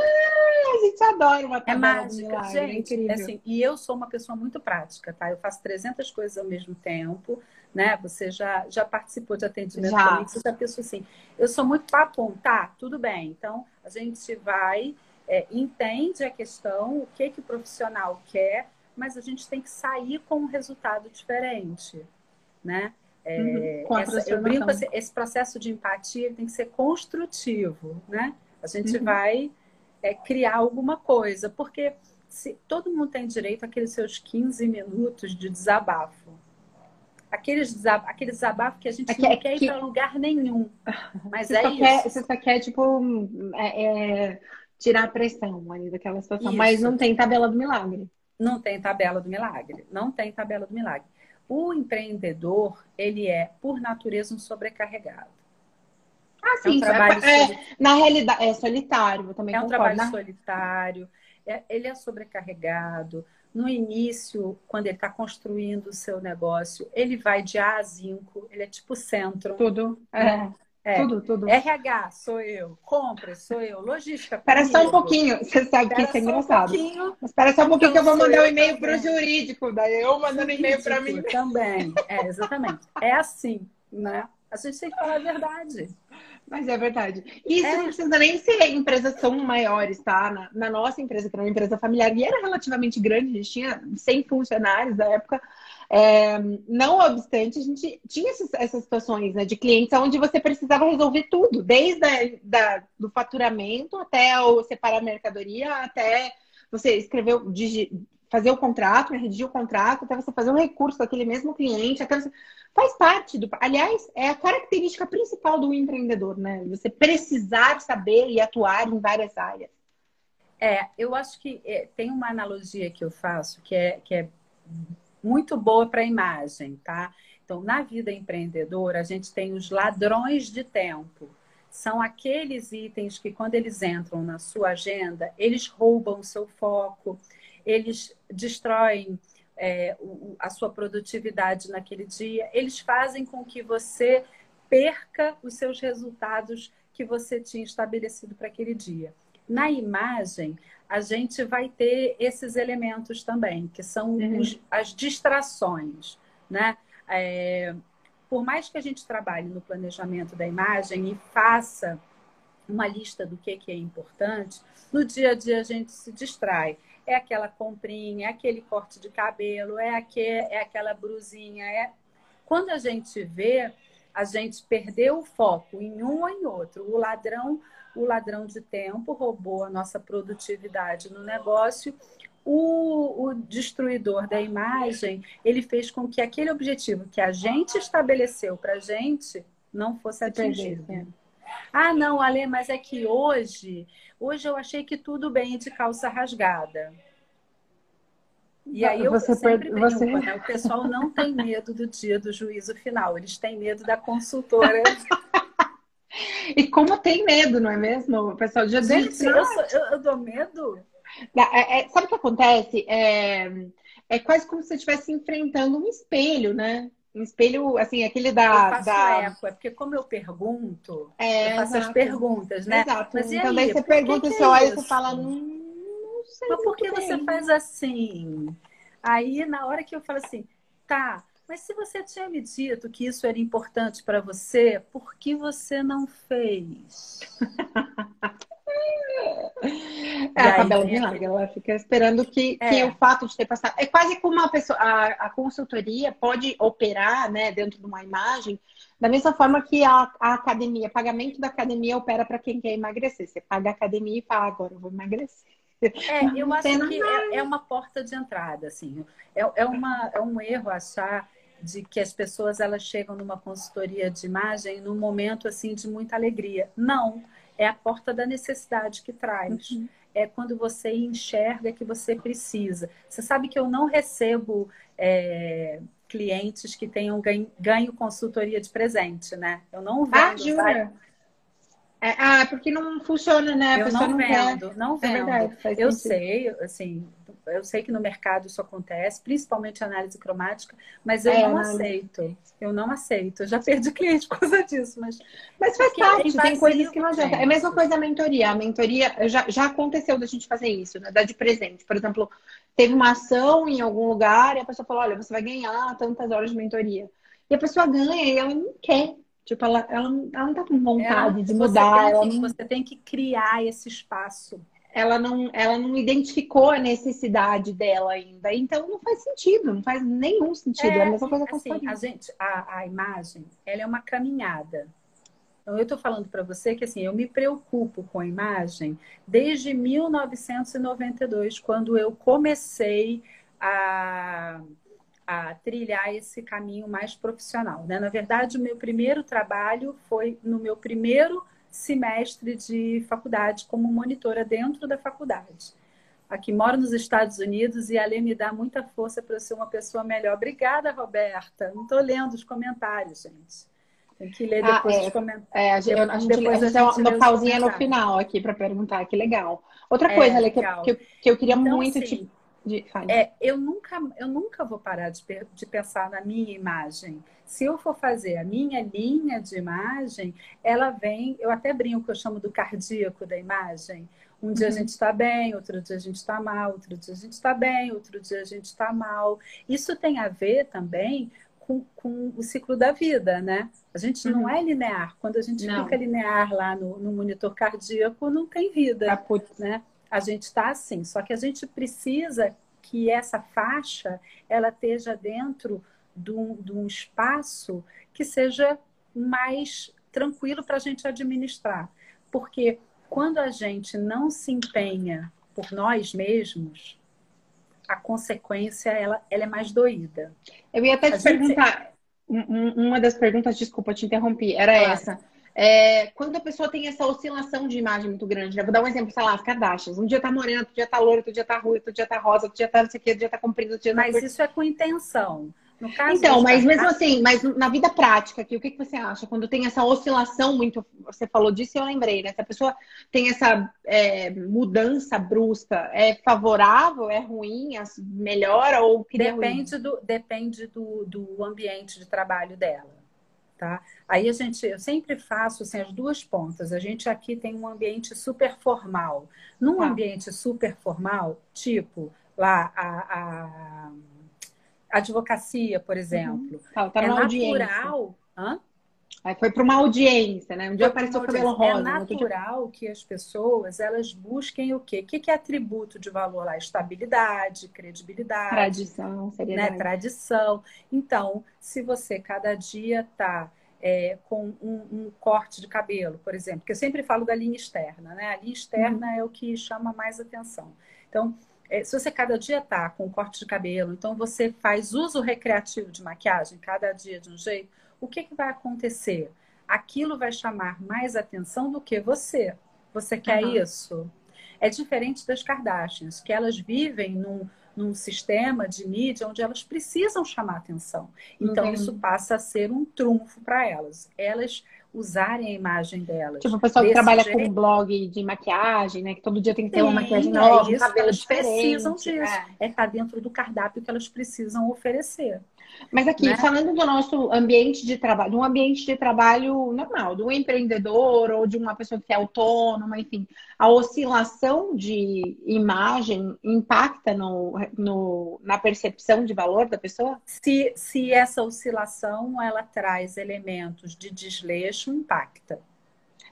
a gente adora uma é tabela é mágica. do milagre. É gente, é assim, e eu sou uma pessoa muito prática, tá? Eu faço 300 coisas ao mesmo tempo né? Você já, já participou de atendimento já. comigo, você já pensou assim, eu sou muito para apontar, tudo bem. Então, a gente vai, é, entende a questão, o que, que o profissional quer, mas a gente tem que sair com um resultado diferente, né? É, uhum, essa, eu brinco assim, esse processo de empatia tem que ser construtivo, né? A gente uhum. vai é, criar alguma coisa, porque se, todo mundo tem direito àqueles seus 15 minutos de desabafo aqueles desab aquele desabafo que a gente Aqui, não quer que... ir para lugar nenhum. Mas você é isso. Quer, você só quer, tipo, é, é, tirar a pressão ali daquela situação. Isso. Mas não tem tabela do milagre. Não tem tabela do milagre. Não tem tabela do milagre. O empreendedor, ele é, por natureza, um sobrecarregado. Ah, sim. É um trabalho é, na realidade, é solitário. Eu também é um concordo, trabalho né? solitário. É, ele é sobrecarregado no início, quando ele está construindo o seu negócio, ele vai de A a 5, ele é tipo centro. Tudo. É. É. Tudo, tudo. RH sou eu, compras sou eu, logística. Espera só um pouquinho, você sabe que isso é engraçado. Um espera só um pouquinho então, que eu vou mandar um e-mail para o jurídico, daí eu mandando e-mail para mim. Também, é, exatamente. É assim, né? A gente tem que falar a verdade. Mas é verdade. Isso é. não precisa nem ser empresas são maiores, tá? Na, na, nossa empresa, que era uma empresa familiar, e era relativamente grande, a gente tinha 100 funcionários na época. É, não obstante, a gente tinha essas, essas, situações né, de clientes onde você precisava resolver tudo, desde a, da, do faturamento até o separar mercadoria, até você escrever, fazer o contrato, né, redigir o contrato, até você fazer um recurso daquele mesmo cliente, até você... faz parte do. Aliás, é a característica principal do empreendedor, né? Você precisar saber e atuar em várias áreas. É, eu acho que é, tem uma analogia que eu faço que é, que é muito boa para a imagem, tá? Então, na vida empreendedora, a gente tem os ladrões de tempo. São aqueles itens que, quando eles entram na sua agenda, eles roubam o seu foco, eles destroem é, a sua produtividade naquele dia, eles fazem com que você perca os seus resultados que você tinha estabelecido para aquele dia. Na imagem, a gente vai ter esses elementos também, que são uhum. os, as distrações, né? É, por mais que a gente trabalhe no planejamento da imagem e faça uma lista do que, que é importante, no dia a dia a gente se distrai é aquela comprinha, é aquele corte de cabelo, é, aquele, é aquela brusinha. É... Quando a gente vê, a gente perdeu o foco em um ou em outro. O ladrão, o ladrão de tempo roubou a nossa produtividade no negócio. o, o destruidor da imagem, ele fez com que aquele objetivo que a gente estabeleceu para a gente não fosse atingido. É. Ah, não, Ale, mas é que hoje, hoje eu achei que tudo bem de calça rasgada. E aí eu você sempre per... você... né? O pessoal não tem medo do dia do juízo final, eles têm medo da consultora. e como tem medo, não é mesmo? O pessoal já Gente, eu, sou, eu, eu, dou medo. É, é, sabe o que acontece? É, é quase como se você estivesse enfrentando um espelho, né? Um espelho, assim, aquele da. Eu faço da... eco, é porque como eu pergunto, é, eu faço exato. as perguntas, né? Exato. Mas então aí? daí você pergunta e você olha e você fala, hum, não sei. Mas por que você faz assim? Aí, na hora que eu falo assim, tá, mas se você tinha me dito que isso era importante para você, por que você não fez? É, a tabela de milagre, ela fica esperando que, é. que o fato de ter passado. É quase como uma pessoa, a, a, consultoria pode operar né, dentro de uma imagem, da mesma forma que a, a academia, pagamento da academia opera para quem quer emagrecer. Você paga a academia e fala, agora eu vou emagrecer. É, eu acho que é, é, uma porta de entrada, assim. É, é, uma, é um erro achar de que as pessoas elas chegam numa consultoria de imagem num momento assim de muita alegria. Não, é a porta da necessidade que traz. Uhum. É quando você enxerga que você precisa. Você sabe que eu não recebo é, clientes que tenham ganho, ganho, consultoria de presente, né? Eu não vendo. Ah, jura? É, ah, porque não funciona, né? A eu não, não vendo, quer. não vendo. É verdade, eu sentido. sei, assim, eu sei que no mercado isso acontece, principalmente análise cromática, mas eu é, não aceito. Eu não aceito. Eu já perdi cliente por causa disso, mas. Mas faz parte, tem coisas que não adianta. É a mesma coisa a mentoria. A mentoria já, já aconteceu da gente fazer isso, né? Dar de presente. Por exemplo, teve uma ação em algum lugar e a pessoa falou: olha, você vai ganhar tantas horas de mentoria. E a pessoa ganha e ela não quer. Tipo, ela, ela, ela não tá com vontade ela, de mudar. Você tem, que, não... você tem que criar esse espaço ela não, ela não identificou a necessidade dela ainda. Então não faz sentido, não faz nenhum sentido. É, é a mesma coisa com assim, a gente, a, a imagem, ela é uma caminhada. Então eu estou falando para você que assim, eu me preocupo com a imagem desde 1992, quando eu comecei a, a trilhar esse caminho mais profissional. Né? Na verdade, o meu primeiro trabalho foi no meu primeiro semestre de faculdade como monitora dentro da faculdade. Aqui moro nos Estados Unidos e a Lê me dá muita força para eu ser uma pessoa melhor. Obrigada, Roberta. Não estou lendo os comentários, gente. Tem que ler ah, depois ah, é, os comentários. É, a gente, a gente, depois a gente, a gente uma pausinha no final aqui para perguntar. Que legal. Outra é, coisa, Lê, que, que, que, eu queria então, muito te de, é, eu nunca, eu nunca vou parar de, de pensar na minha imagem. Se eu for fazer a minha linha de imagem, ela vem, eu até brinco que eu chamo do cardíaco da imagem. Um dia uhum. a gente está bem, outro dia a gente está mal, outro dia a gente está bem, outro dia a gente está mal. Isso tem a ver também com, com, o ciclo da vida, né? A gente uhum. não é linear. Quando a gente não. fica linear lá no, no, monitor cardíaco, não tem vida, Caput. né? A gente está assim. Só que a gente precisa que essa faixa ela esteja dentro de um, de um espaço que seja mais tranquilo para a gente administrar. Porque quando a gente não se empenha por nós mesmos, a consequência ela, ela é mais doída. Eu ia até te a perguntar, gente... uma das perguntas, desculpa, te interrompi, era claro. essa. É, quando a pessoa tem essa oscilação de imagem muito grande, né? Vou dar um exemplo, sei lá, as Kardashians. Um dia tá morena, outro dia tá loura, outro dia tá ruim, outro dia tá rosa, outro dia tá não sei o que, outro dia tá comprido, outro dia tá... Mas isso é com intenção. No caso então, mas mesmo assim, mas na vida prática aqui, o que, que você acha? Quando tem essa oscilação muito, você falou disso e eu lembrei, né? Se a pessoa tem essa é, mudança brusca, é favorável, é ruim, melhora ou cria depende ruim? do Depende do, do ambiente de trabalho dela. Tá? Aí a gente, eu sempre faço assim, as duas pontas. A gente aqui tem um ambiente super formal. Num tá. ambiente super formal, tipo lá a, a advocacia, por uhum. exemplo, uhum. tá, tá é natural. Hã? Aí foi para uma audiência, né? Um dia apareceu o cabelo rosa. É natural que as pessoas elas busquem o quê? O que é atributo de valor lá? Estabilidade, credibilidade. Tradição, seriedade. Né? Tradição. Então, se você cada dia está é, com um, um, corte de cabelo, por exemplo, que eu sempre falo da linha externa, né? A linha externa uhum. é o que chama mais atenção. Então, é, se você cada dia tá com corte de cabelo, então você faz uso recreativo de maquiagem, cada dia de um jeito, o que, que vai acontecer? Aquilo vai chamar mais atenção do que você. Você quer uhum. isso? É diferente das Kardashians, que elas vivem num, num sistema de mídia onde elas precisam chamar atenção. Então, uhum. isso passa a ser um trunfo para elas. Elas usarem a imagem delas. Tipo, o pessoal que trabalha jeito. com blog de maquiagem, né? Que todo dia tem que ter Sim, uma maquiagem nova, é um cabelo elas diferente. precisam disso. É. é tá dentro do cardápio que elas precisam oferecer. Mas aqui, né? falando do nosso ambiente de trabalho, de um ambiente de trabalho normal, de um empreendedor ou de uma pessoa que é autônoma, enfim, a oscilação de imagem impacta no, no, na percepção de valor da pessoa? Se, se essa oscilação ela traz elementos de desleixo, impacta.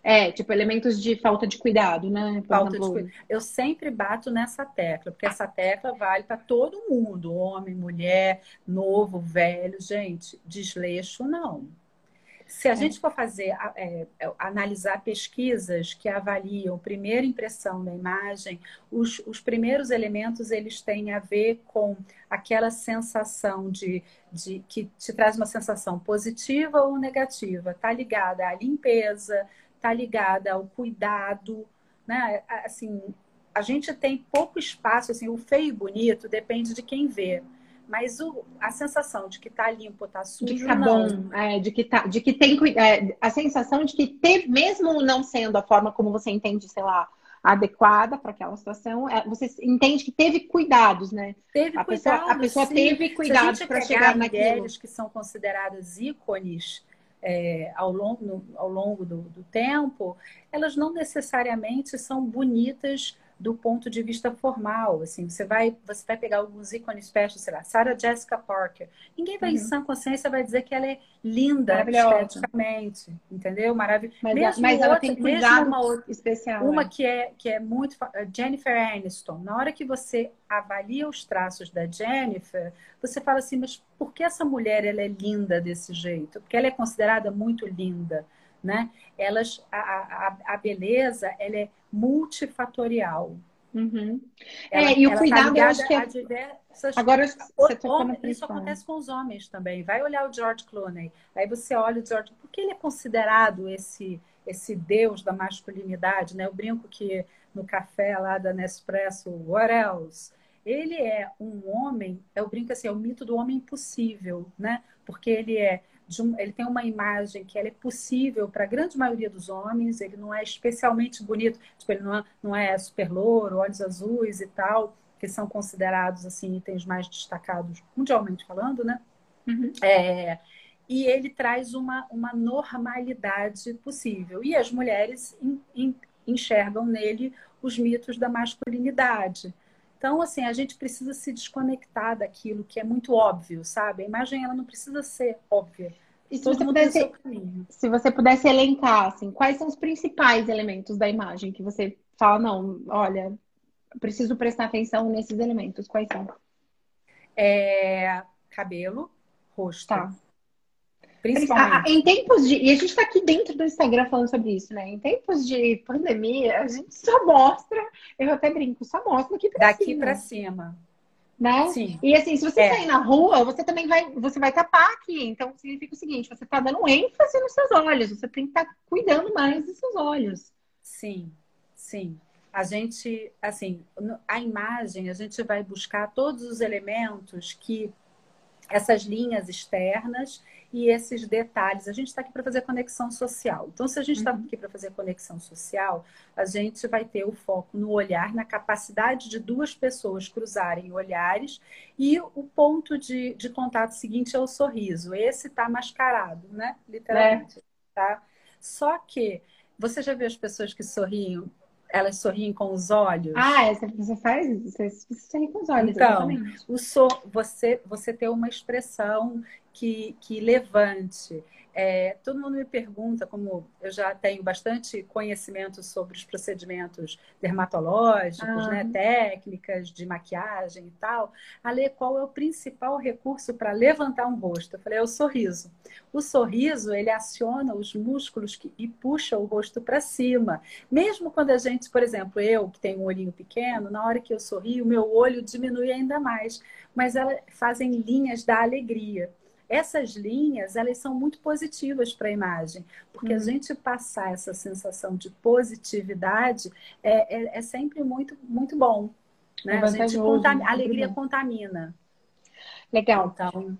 É, tipo, elementos de falta de cuidado, né? Por falta exemplo... de cuidado. Eu sempre bato nessa tecla, porque essa tecla vale para todo mundo, homem, mulher, novo, velho, gente, desleixo não. Se a é. gente for fazer, é, é, analisar pesquisas que avaliam primeira impressão da imagem, os, os primeiros elementos eles têm a ver com aquela sensação de, de que te traz uma sensação positiva ou negativa. Está ligada à limpeza, está ligada ao cuidado, né? Assim, a gente tem pouco espaço, assim, o feio e bonito depende de quem vê. Mas o, a sensação de que está limpo, está sujo, de que tá não. bom, é, de que tá, de que tem é, a sensação de que teve, mesmo não sendo a forma como você entende, sei lá, adequada para aquela situação, é, você entende que teve cuidados, né? Teve a cuidados, pessoa, a pessoa teve cuidados para chegar naquilo. que são consideradas ícones é, ao longo, no, ao longo do, do tempo, elas não necessariamente são bonitas do ponto de vista formal, assim, você vai, você vai pegar alguns ícones fashion, sei lá, Sarah Jessica Parker. Ninguém vai uhum. em sã consciência vai dizer que ela é linda esteticamente, entendeu? Maravilhosa. Mas, mesmo mas outra, ela tem cuidado uma outra, especial. Uma é. que é que é muito Jennifer Aniston. Na hora que você avalia os traços da Jennifer, você fala assim, mas por que essa mulher ela é linda desse jeito? Porque ela é considerada muito linda né? Elas, a, a, a beleza, ela é multifatorial. Uhum. Ela, é, e o tá cuidado, tá eu acho que é... Diversas... Agora, você homem, isso acontece com os homens também. Vai olhar o George Clooney. Aí você olha o George... Porque ele é considerado esse, esse deus da masculinidade, né? Eu brinco que no café lá da Nespresso, what else? Ele é um homem, eu brinco assim, é o mito do homem impossível, né? Porque ele é um, ele tem uma imagem que ela é possível para a grande maioria dos homens, ele não é especialmente bonito, tipo, ele não é, não é super louro, olhos azuis e tal, que são considerados assim itens mais destacados mundialmente falando, né? Uhum. É, e ele traz uma, uma normalidade possível. E as mulheres in, in, enxergam nele os mitos da masculinidade. Então, assim, a gente precisa se desconectar daquilo que é muito óbvio, sabe? A imagem, ela não precisa ser óbvia. E se você, pudesse, se você pudesse elencar, assim, quais são os principais elementos da imagem que você fala, não, olha, preciso prestar atenção nesses elementos, quais são? É, cabelo, rosto. Tá. Principalmente. Em tempos de. E a gente está aqui dentro do Instagram falando sobre isso, né? Em tempos de pandemia, a gente só mostra, eu até brinco, só mostra aqui pra Daqui para cima. Né? Sim. E assim, se você é. sair na rua, você também vai, você vai tapar aqui. Então significa o seguinte: você está dando ênfase nos seus olhos, você tem que estar tá cuidando mais dos seus olhos. Sim, sim. A gente, assim, a imagem, a gente vai buscar todos os elementos que essas linhas externas e esses detalhes. A gente está aqui para fazer conexão social. Então, se a gente está uhum. aqui para fazer conexão social, a gente vai ter o foco no olhar, na capacidade de duas pessoas cruzarem olhares e o ponto de, de contato seguinte é o sorriso. Esse está mascarado, né? Literalmente. É. Tá? Só que você já viu as pessoas que sorriem elas sorriem com os olhos. Ah, você faz, você, sorri com os olhos. Então, o so, você, você ter uma expressão que, que levante. É, todo mundo me pergunta, como eu já tenho bastante conhecimento sobre os procedimentos dermatológicos, né, técnicas de maquiagem e tal, Ale, qual é o principal recurso para levantar um rosto? Eu falei, é o sorriso. O sorriso, ele aciona os músculos que, e puxa o rosto para cima. Mesmo quando a gente, por exemplo, eu que tenho um olhinho pequeno, na hora que eu sorrio, o meu olho diminui ainda mais. Mas elas fazem linhas da alegria essas linhas elas são muito positivas para a imagem, porque uhum. a gente passar essa sensação de positividade é, é, é sempre muito, muito bom. Né? É a, gente a alegria bom. contamina. Legal. Então,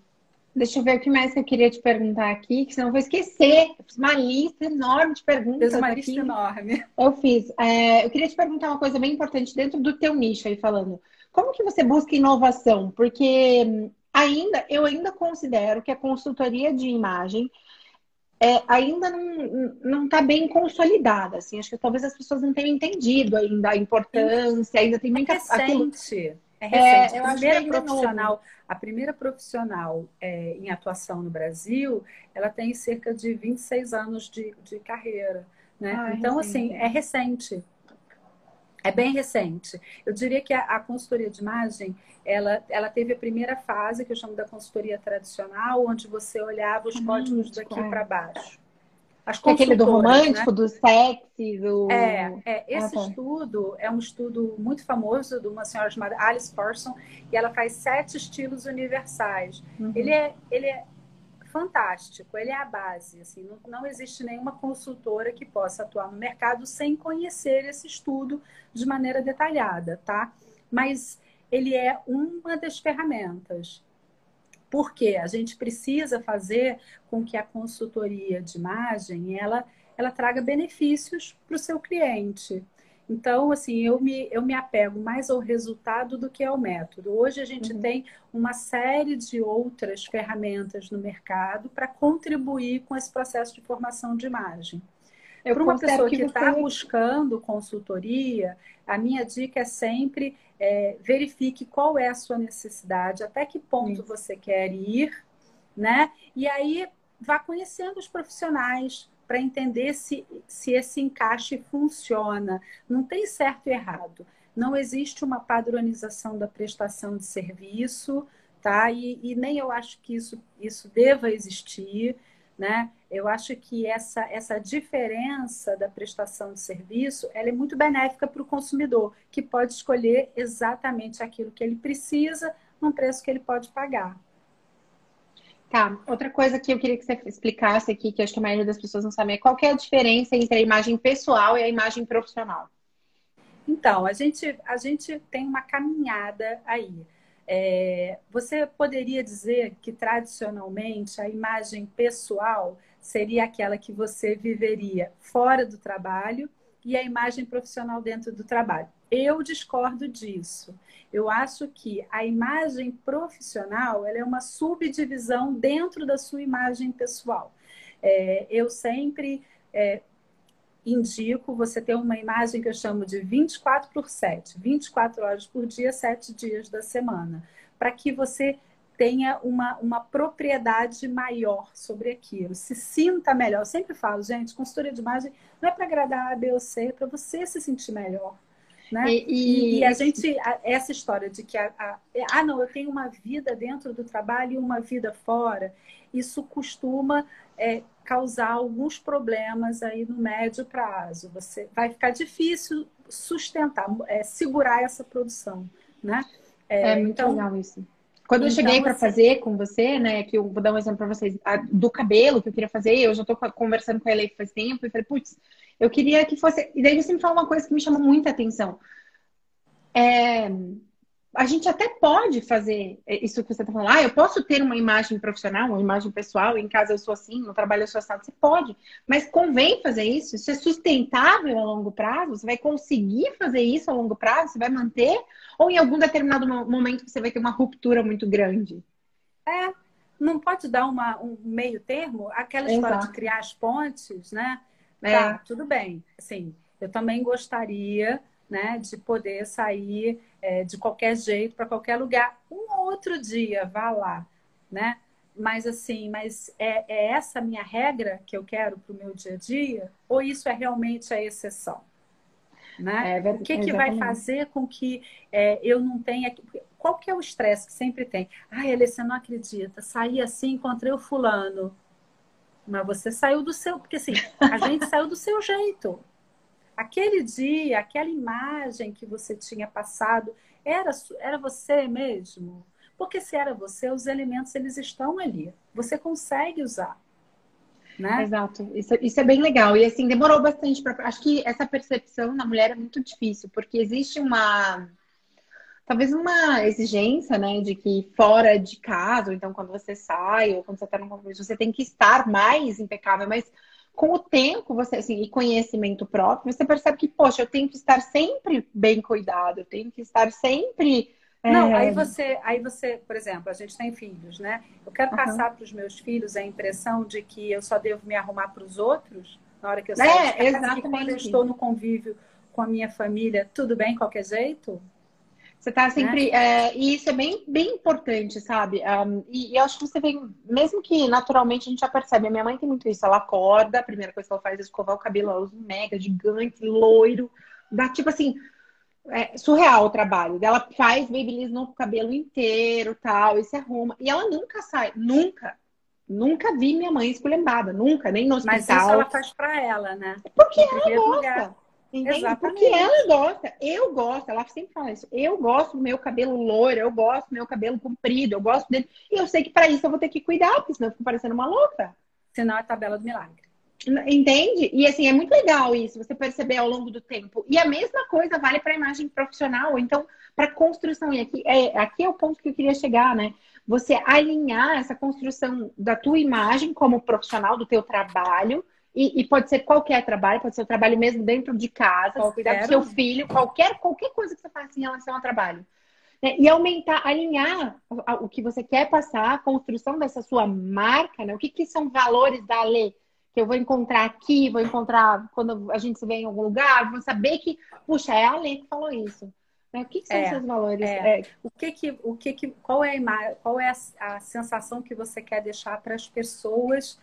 Deixa eu ver o que mais que eu queria te perguntar aqui, que senão eu vou esquecer. Eu fiz uma lista enorme de perguntas. Fiz uma aqui. lista enorme. Eu fiz. É, eu queria te perguntar uma coisa bem importante dentro do teu nicho aí falando. Como que você busca inovação? Porque ainda, eu ainda considero que a consultoria de imagem é, ainda não está bem consolidada. Assim, acho que talvez as pessoas não tenham entendido ainda a importância, ainda tem muita. É recente. Aquilo... É recente. É, a, primeira profissional, a primeira profissional é, em atuação no Brasil, ela tem cerca de 26 anos de, de carreira. Né? Ah, então, assim, é recente. É bem recente. Eu diria que a, a, consultoria de imagem, ela, ela teve a primeira fase, que eu chamo da consultoria tradicional, onde você olhava os códigos daqui para baixo. As Aquele do romântico, né? do sexy, do... É, é esse ah, tá. estudo é um estudo muito famoso de uma senhora chamada Alice Parson, e ela faz sete estilos universais. Uhum. Ele, é, ele é fantástico, ele é a base. Assim, não, não existe nenhuma consultora que possa atuar no mercado sem conhecer esse estudo de maneira detalhada, tá? Mas ele é uma das ferramentas. Porque a gente precisa fazer com que a consultoria de imagem ela, ela traga benefícios para o seu cliente. Então, assim, eu me, eu me apego mais ao resultado do que ao método. Hoje a gente uhum. tem uma série de outras ferramentas no mercado para contribuir com esse processo de formação de imagem. Para uma pessoa que está você... buscando consultoria, a minha dica é sempre é, verifique qual é a sua necessidade, até que ponto Isso. você quer ir, né? E aí vá conhecendo os profissionais, para entender se, se esse encaixe funciona. Não tem certo e errado. Não existe uma padronização da prestação de serviço, tá? E, e nem eu acho que isso, isso deva existir, né? Eu acho que essa, essa diferença da prestação de serviço ela é muito benéfica para o consumidor, que pode escolher exatamente aquilo que ele precisa, num preço que ele pode pagar. Tá, outra coisa que eu queria que você explicasse aqui, que acho que a maioria das pessoas não sabe, é qual é a diferença entre a imagem pessoal e a imagem profissional? Então, a gente, a gente tem uma caminhada aí. É, você poderia dizer que tradicionalmente a imagem pessoal seria aquela que você viveria fora do trabalho e a imagem profissional dentro do trabalho. Eu discordo disso. Eu acho que a imagem profissional ela é uma subdivisão dentro da sua imagem pessoal. É, eu sempre é, indico você ter uma imagem que eu chamo de 24 por 7, 24 horas por dia, 7 dias da semana, para que você tenha uma, uma propriedade maior sobre aquilo, se sinta melhor. Eu sempre falo, gente, consultoria de imagem não é para agradar a B ou C, é para você se sentir melhor. Né? E, e, e, a gente, essa história de que, a, a, ah, não, eu tenho uma vida dentro do trabalho e uma vida fora, isso costuma é, causar alguns problemas aí no médio prazo. Você vai ficar difícil sustentar, é, segurar essa produção, né? É, é muito então, legal isso. Quando eu cheguei para assim, fazer com você, né, que eu vou dar um exemplo para vocês, a, do cabelo que eu queria fazer, eu já estou conversando com ela faz tempo, e falei, putz, eu queria que fosse. E daí você me falou uma coisa que me chamou muita atenção. É, a gente até pode fazer isso que você está falando. Ah, eu posso ter uma imagem profissional, uma imagem pessoal, em casa eu sou assim, no trabalho eu sou assim. Você pode, mas convém fazer isso? Isso é sustentável a longo prazo? Você vai conseguir fazer isso a longo prazo? Você vai manter? Ou em algum determinado momento você vai ter uma ruptura muito grande? É, não pode dar uma, um meio termo? Aquela história Exato. de criar as pontes, né? É. Tá, tudo bem. Assim, eu também gostaria né, de poder sair é, de qualquer jeito para qualquer lugar. Um outro dia, vá lá, né? mas assim, mas é, é essa a minha regra que eu quero para o meu dia a dia? Ou isso é realmente a exceção? Né? É, o que, que vai fazer com que é, eu não tenha. Qual que é o estresse que sempre tem? Ai, você não acredita. Saí assim, encontrei o fulano. Mas você saiu do seu. Porque assim, a gente saiu do seu jeito. Aquele dia, aquela imagem que você tinha passado, era, era você mesmo? Porque se era você, os elementos eles estão ali. Você consegue usar. Né? Exato. Isso, isso é bem legal. E assim, demorou bastante para. Acho que essa percepção na mulher é muito difícil, porque existe uma. Talvez uma exigência, né, de que fora de casa, ou então quando você sai, ou quando você está num compromisso, você tem que estar mais impecável, mas com o tempo, você, assim, e conhecimento próprio, você percebe que, poxa, eu tenho que estar sempre bem cuidado, eu tenho que estar sempre não, aí é. você, aí você, por exemplo, a gente tem filhos, né? Eu quero uhum. passar para os meus filhos a impressão de que eu só devo me arrumar para os outros na hora que eu saio é, de casa, exatamente. quando eu estou no convívio com a minha família, tudo bem, qualquer jeito. Você está sempre. Né? É, e isso é bem, bem importante, sabe? Um, e, e, eu acho que você vem, mesmo que naturalmente a gente já percebe, a minha mãe tem muito isso. Ela acorda, a primeira coisa que ela faz é escovar o cabelo, ela usa um mega gigante, loiro, dá tipo assim é surreal o trabalho. Ela faz babyliss no cabelo inteiro, tal, e se arruma. E ela nunca sai, nunca. Nunca vi minha mãe esculhambada, nunca, nem no hospital. Mas isso ela faz pra ela, né? Porque ela gosta. Lugar. Entende? Porque ela gosta. Eu gosto. Ela sempre fala isso. Eu gosto do meu cabelo loiro, eu gosto do meu cabelo comprido, eu gosto dele. E eu sei que para isso eu vou ter que cuidar, porque senão eu fico parecendo uma louca. Senão é tabela do milagre. Entende? E assim, é muito legal isso, você perceber ao longo do tempo. E a mesma coisa vale para a imagem profissional, então para construção. E aqui é, aqui é o ponto que eu queria chegar, né? Você alinhar essa construção da tua imagem como profissional, do teu trabalho, e, e pode ser qualquer trabalho, pode ser o trabalho mesmo dentro de casa, qualquer cuidar do seu filho, qualquer, qualquer coisa que você faça em relação ao trabalho. Né? E aumentar, alinhar o que você quer passar, a construção dessa sua marca, né? O que, que são valores da lei? que eu vou encontrar aqui, vou encontrar quando a gente se vê em algum lugar, vou saber que, puxa, é a Lê que falou isso. Né? O que, que são é, seus valores? É. É. O que que, o que que, qual é a qual é a, a sensação que você quer deixar para as pessoas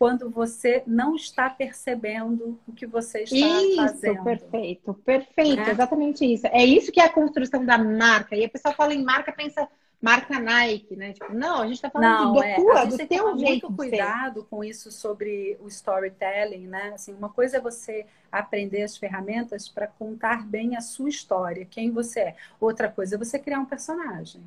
quando você não está percebendo o que você está isso, fazendo? Isso, perfeito, perfeito, né? exatamente isso. É isso que é a construção da marca. E a pessoa fala em marca, pensa marca Nike, né? Tipo, não, a gente está falando não, é. tua, do teu jeito. Muito cuidado com isso sobre o storytelling, né? Assim, uma coisa é você aprender as ferramentas para contar bem a sua história, quem você é. Outra coisa é você criar um personagem.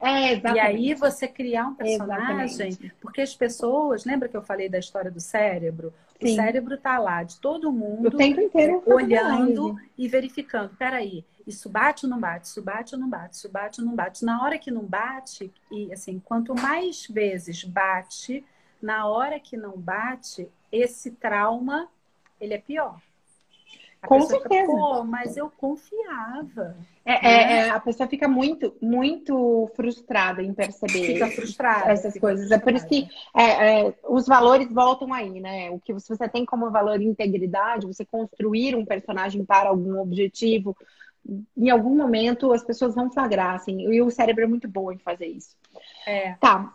É. E aí você criar um personagem, exatamente. porque as pessoas, lembra que eu falei da história do cérebro? Sim. O cérebro está lá de todo mundo o tempo inteiro olhando e verificando. Peraí, isso bate ou não bate? Isso bate ou não bate? Isso bate ou não bate? Na hora que não bate, e assim, quanto mais vezes bate, na hora que não bate, esse trauma ele é pior. A Com certeza. Fica, mas eu confiava. É, é, né? é, a pessoa fica muito, muito frustrada em perceber fica frustrada, essas fica coisas. Frustrada. É por isso que é, é, os valores voltam aí, né? O que você tem como valor integridade, você construir um personagem para algum objetivo, em algum momento as pessoas vão flagrar, assim, e o cérebro é muito bom em fazer isso. É. Tá.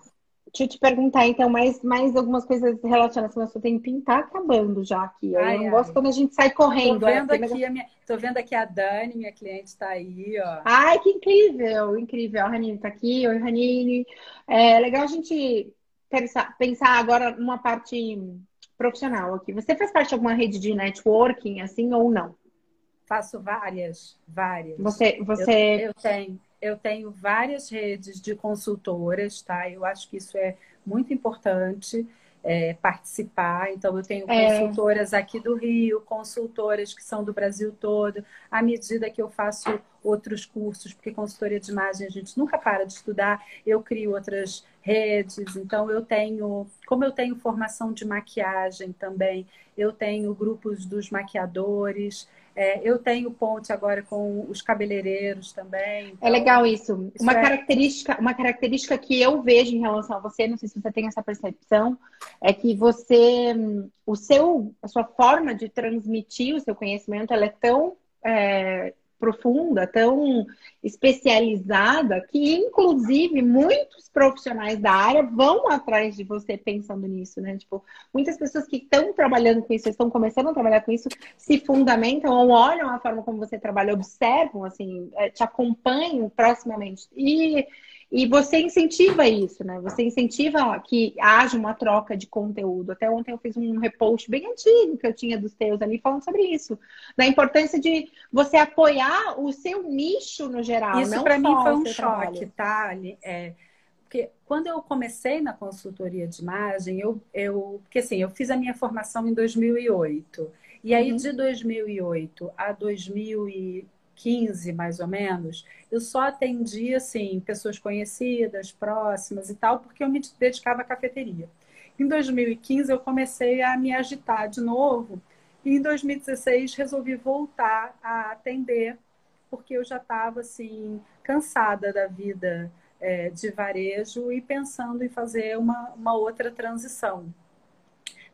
Deixa eu te perguntar, então, mais, mais algumas coisas relacionadas. Nosso tempinho tá acabando já aqui. Ai, eu não ai. gosto quando a gente sai correndo. Tô vendo, é, aqui a minha, tô vendo aqui a Dani, minha cliente está aí, ó. Ai, que incrível, incrível. A Ranine tá aqui. Oi, Ranine. É legal a gente pensar, pensar agora numa parte profissional aqui. Você faz parte de alguma rede de networking, assim, ou não? Faço várias, várias. Você, você... Eu, eu, tenho, eu tenho várias redes de consultoras, tá? Eu acho que isso é muito importante é, participar. Então, eu tenho é. consultoras aqui do Rio, consultoras que são do Brasil todo. À medida que eu faço outros cursos, porque consultoria de imagem a gente nunca para de estudar, eu crio outras redes. Então, eu tenho, como eu tenho formação de maquiagem também, eu tenho grupos dos maquiadores. É, eu tenho ponte agora com os cabeleireiros também. Então, é legal isso. isso uma, é... característica, uma característica que eu vejo em relação a você, não sei se você tem essa percepção, é que você, o seu, a sua forma de transmitir o seu conhecimento, ela é tão é, profunda, tão especializada, que inclusive muitos profissionais da área vão atrás de você pensando nisso, né? Tipo, muitas pessoas que estão trabalhando com isso, estão começando a trabalhar com isso, se fundamentam ou olham a forma como você trabalha, observam, assim, é, te acompanham proximamente. E e você incentiva isso, né? Você incentiva que haja uma troca de conteúdo. Até ontem eu fiz um repost bem antigo que eu tinha dos teus ali falando sobre isso. Da importância de você apoiar o seu nicho no geral. Isso para mim foi um choque, trabalho. tá? É, porque quando eu comecei na consultoria de imagem, eu, eu, porque assim, eu fiz a minha formação em 2008. E aí, uhum. de 2008 a 2000 15, mais ou menos, eu só atendia, assim, pessoas conhecidas, próximas e tal, porque eu me dedicava à cafeteria. Em 2015, eu comecei a me agitar de novo. E em 2016, resolvi voltar a atender, porque eu já estava, assim, cansada da vida é, de varejo e pensando em fazer uma, uma outra transição.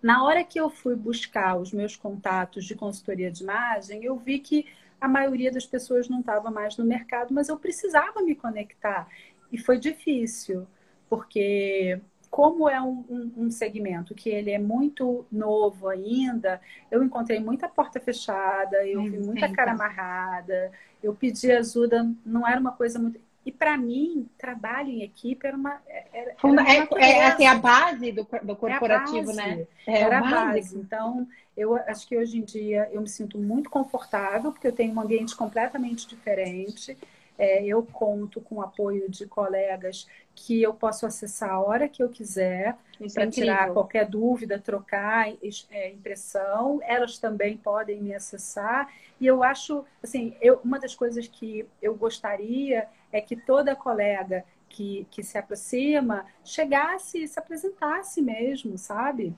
Na hora que eu fui buscar os meus contatos de consultoria de imagem, eu vi que a maioria das pessoas não estava mais no mercado, mas eu precisava me conectar. E foi difícil, porque como é um, um, um, segmento que ele é muito novo ainda, eu encontrei muita porta fechada, eu vi muita cara amarrada, eu pedi ajuda, não era uma coisa muito. E para mim, trabalho em equipe era uma. Era, era uma é, é, assim, a base do, do corporativo, é né? É era a base. Então, eu acho que hoje em dia eu me sinto muito confortável, porque eu tenho um ambiente completamente diferente. É, eu conto com o apoio de colegas que eu posso acessar a hora que eu quiser para é tirar qualquer dúvida, trocar é, impressão. Elas também podem me acessar. E eu acho, assim, eu, uma das coisas que eu gostaria é que toda colega que, que se aproxima chegasse e se apresentasse mesmo, sabe?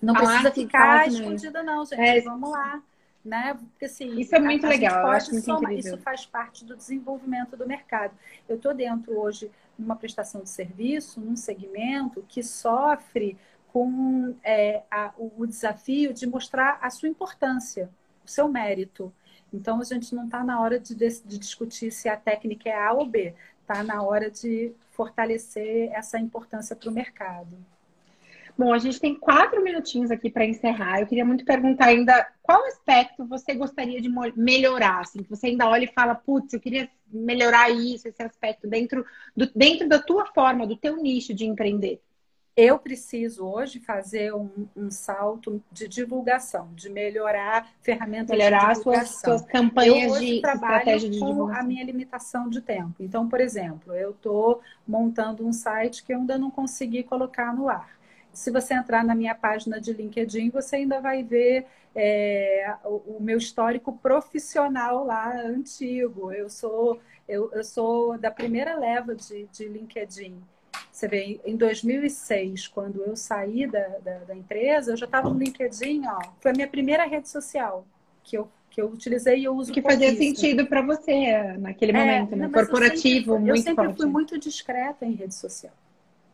Não precisa ficar escondida, não, gente. É, Vamos lá. Né? Porque, assim, isso é muito a, legal. A pode somar, isso faz parte do desenvolvimento do mercado. Eu estou dentro hoje numa prestação de serviço, num segmento que sofre com é, a, o desafio de mostrar a sua importância, o seu mérito. Então, a gente não está na hora de, de, discutir se a técnica é A ou B, está na hora de fortalecer essa importância para o mercado. Bom, a gente tem quatro minutinhos aqui para encerrar. Eu queria muito perguntar ainda qual aspecto você gostaria de melhorar, assim, que você ainda olha e fala, putz, eu queria melhorar isso, esse aspecto dentro, do, dentro da tua forma, do teu nicho de empreender. Eu preciso hoje fazer um, um salto de divulgação, de melhorar ferramentas melhorar de divulgação. Suas, suas campanhas eu de trabalho de com a minha limitação de tempo. Então, por exemplo, eu estou montando um site que eu ainda não consegui colocar no ar se você entrar na minha página de LinkedIn, você ainda vai ver é, o, o, meu histórico profissional lá antigo. Eu sou, eu, eu sou da primeira leva de, de LinkedIn. Você vê, em 2006, quando eu saí da, da, da empresa, eu já estava no LinkedIn, ó, foi a minha primeira rede social que eu, que eu utilizei e eu uso Que fazia sentido para você naquele é, momento, né? Corporativo, eu sempre, muito Eu sempre forte. fui muito discreta em rede social.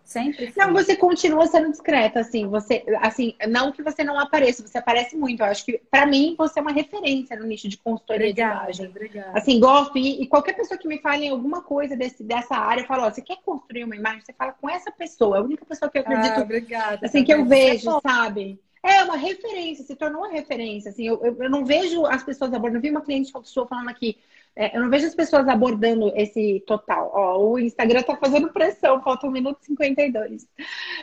Sempre. Não, você continua sendo discreta, assim. Você, assim, não que você não apareça, você aparece muito. Eu acho que, para mim, você é uma referência no nicho de consultoria obrigada, de imagem. Obrigada. Assim, gosto. E, e, qualquer pessoa que me fale em alguma coisa desse, dessa área, eu falo, ó, você quer construir uma imagem? Você fala com essa pessoa. É a única pessoa que eu acredito. Ah, obrigada. Assim, que eu vejo, é sabe? É uma referência, se tornou uma referência. Assim, eu, eu, eu não vejo as pessoas abordando. Eu vi uma cliente sua falando aqui, é, eu não vejo as pessoas abordando esse total. Ó, o Instagram tá fazendo pressão, falta um minuto e 52.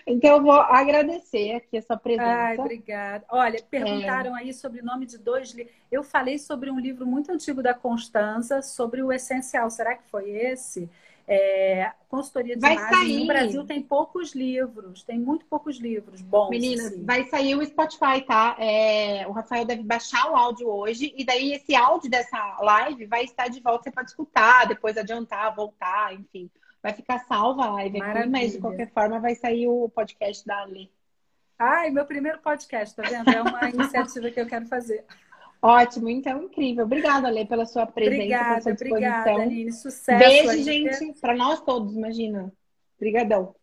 Então, eu vou agradecer aqui a sua presença. Ai, obrigada. Olha, perguntaram é... aí sobre o nome de dois livros. Eu falei sobre um livro muito antigo da Constanza, sobre o essencial. Será que foi esse? É, consultoria de vai imagem sair. no Brasil tem poucos livros, tem muito poucos livros bons. Meninas, assim. vai sair o Spotify, tá? É, o Rafael deve baixar o áudio hoje, e daí esse áudio dessa live vai estar de volta, você pode escutar, depois adiantar, voltar, enfim. Vai ficar salva a live Maravilha. aqui, mas de qualquer forma vai sair o podcast da Ali. Ai, meu primeiro podcast, tá vendo? É uma iniciativa que eu quero fazer. Ótimo, então incrível. Obrigada, Lê, pela sua presença, obrigada, pela sua disposição. Obrigada, Aline. Sucesso. Beijo, gente, para nós todos, imagina. Obrigadão.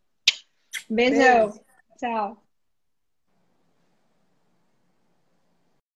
Beijão. Beijo. Tchau.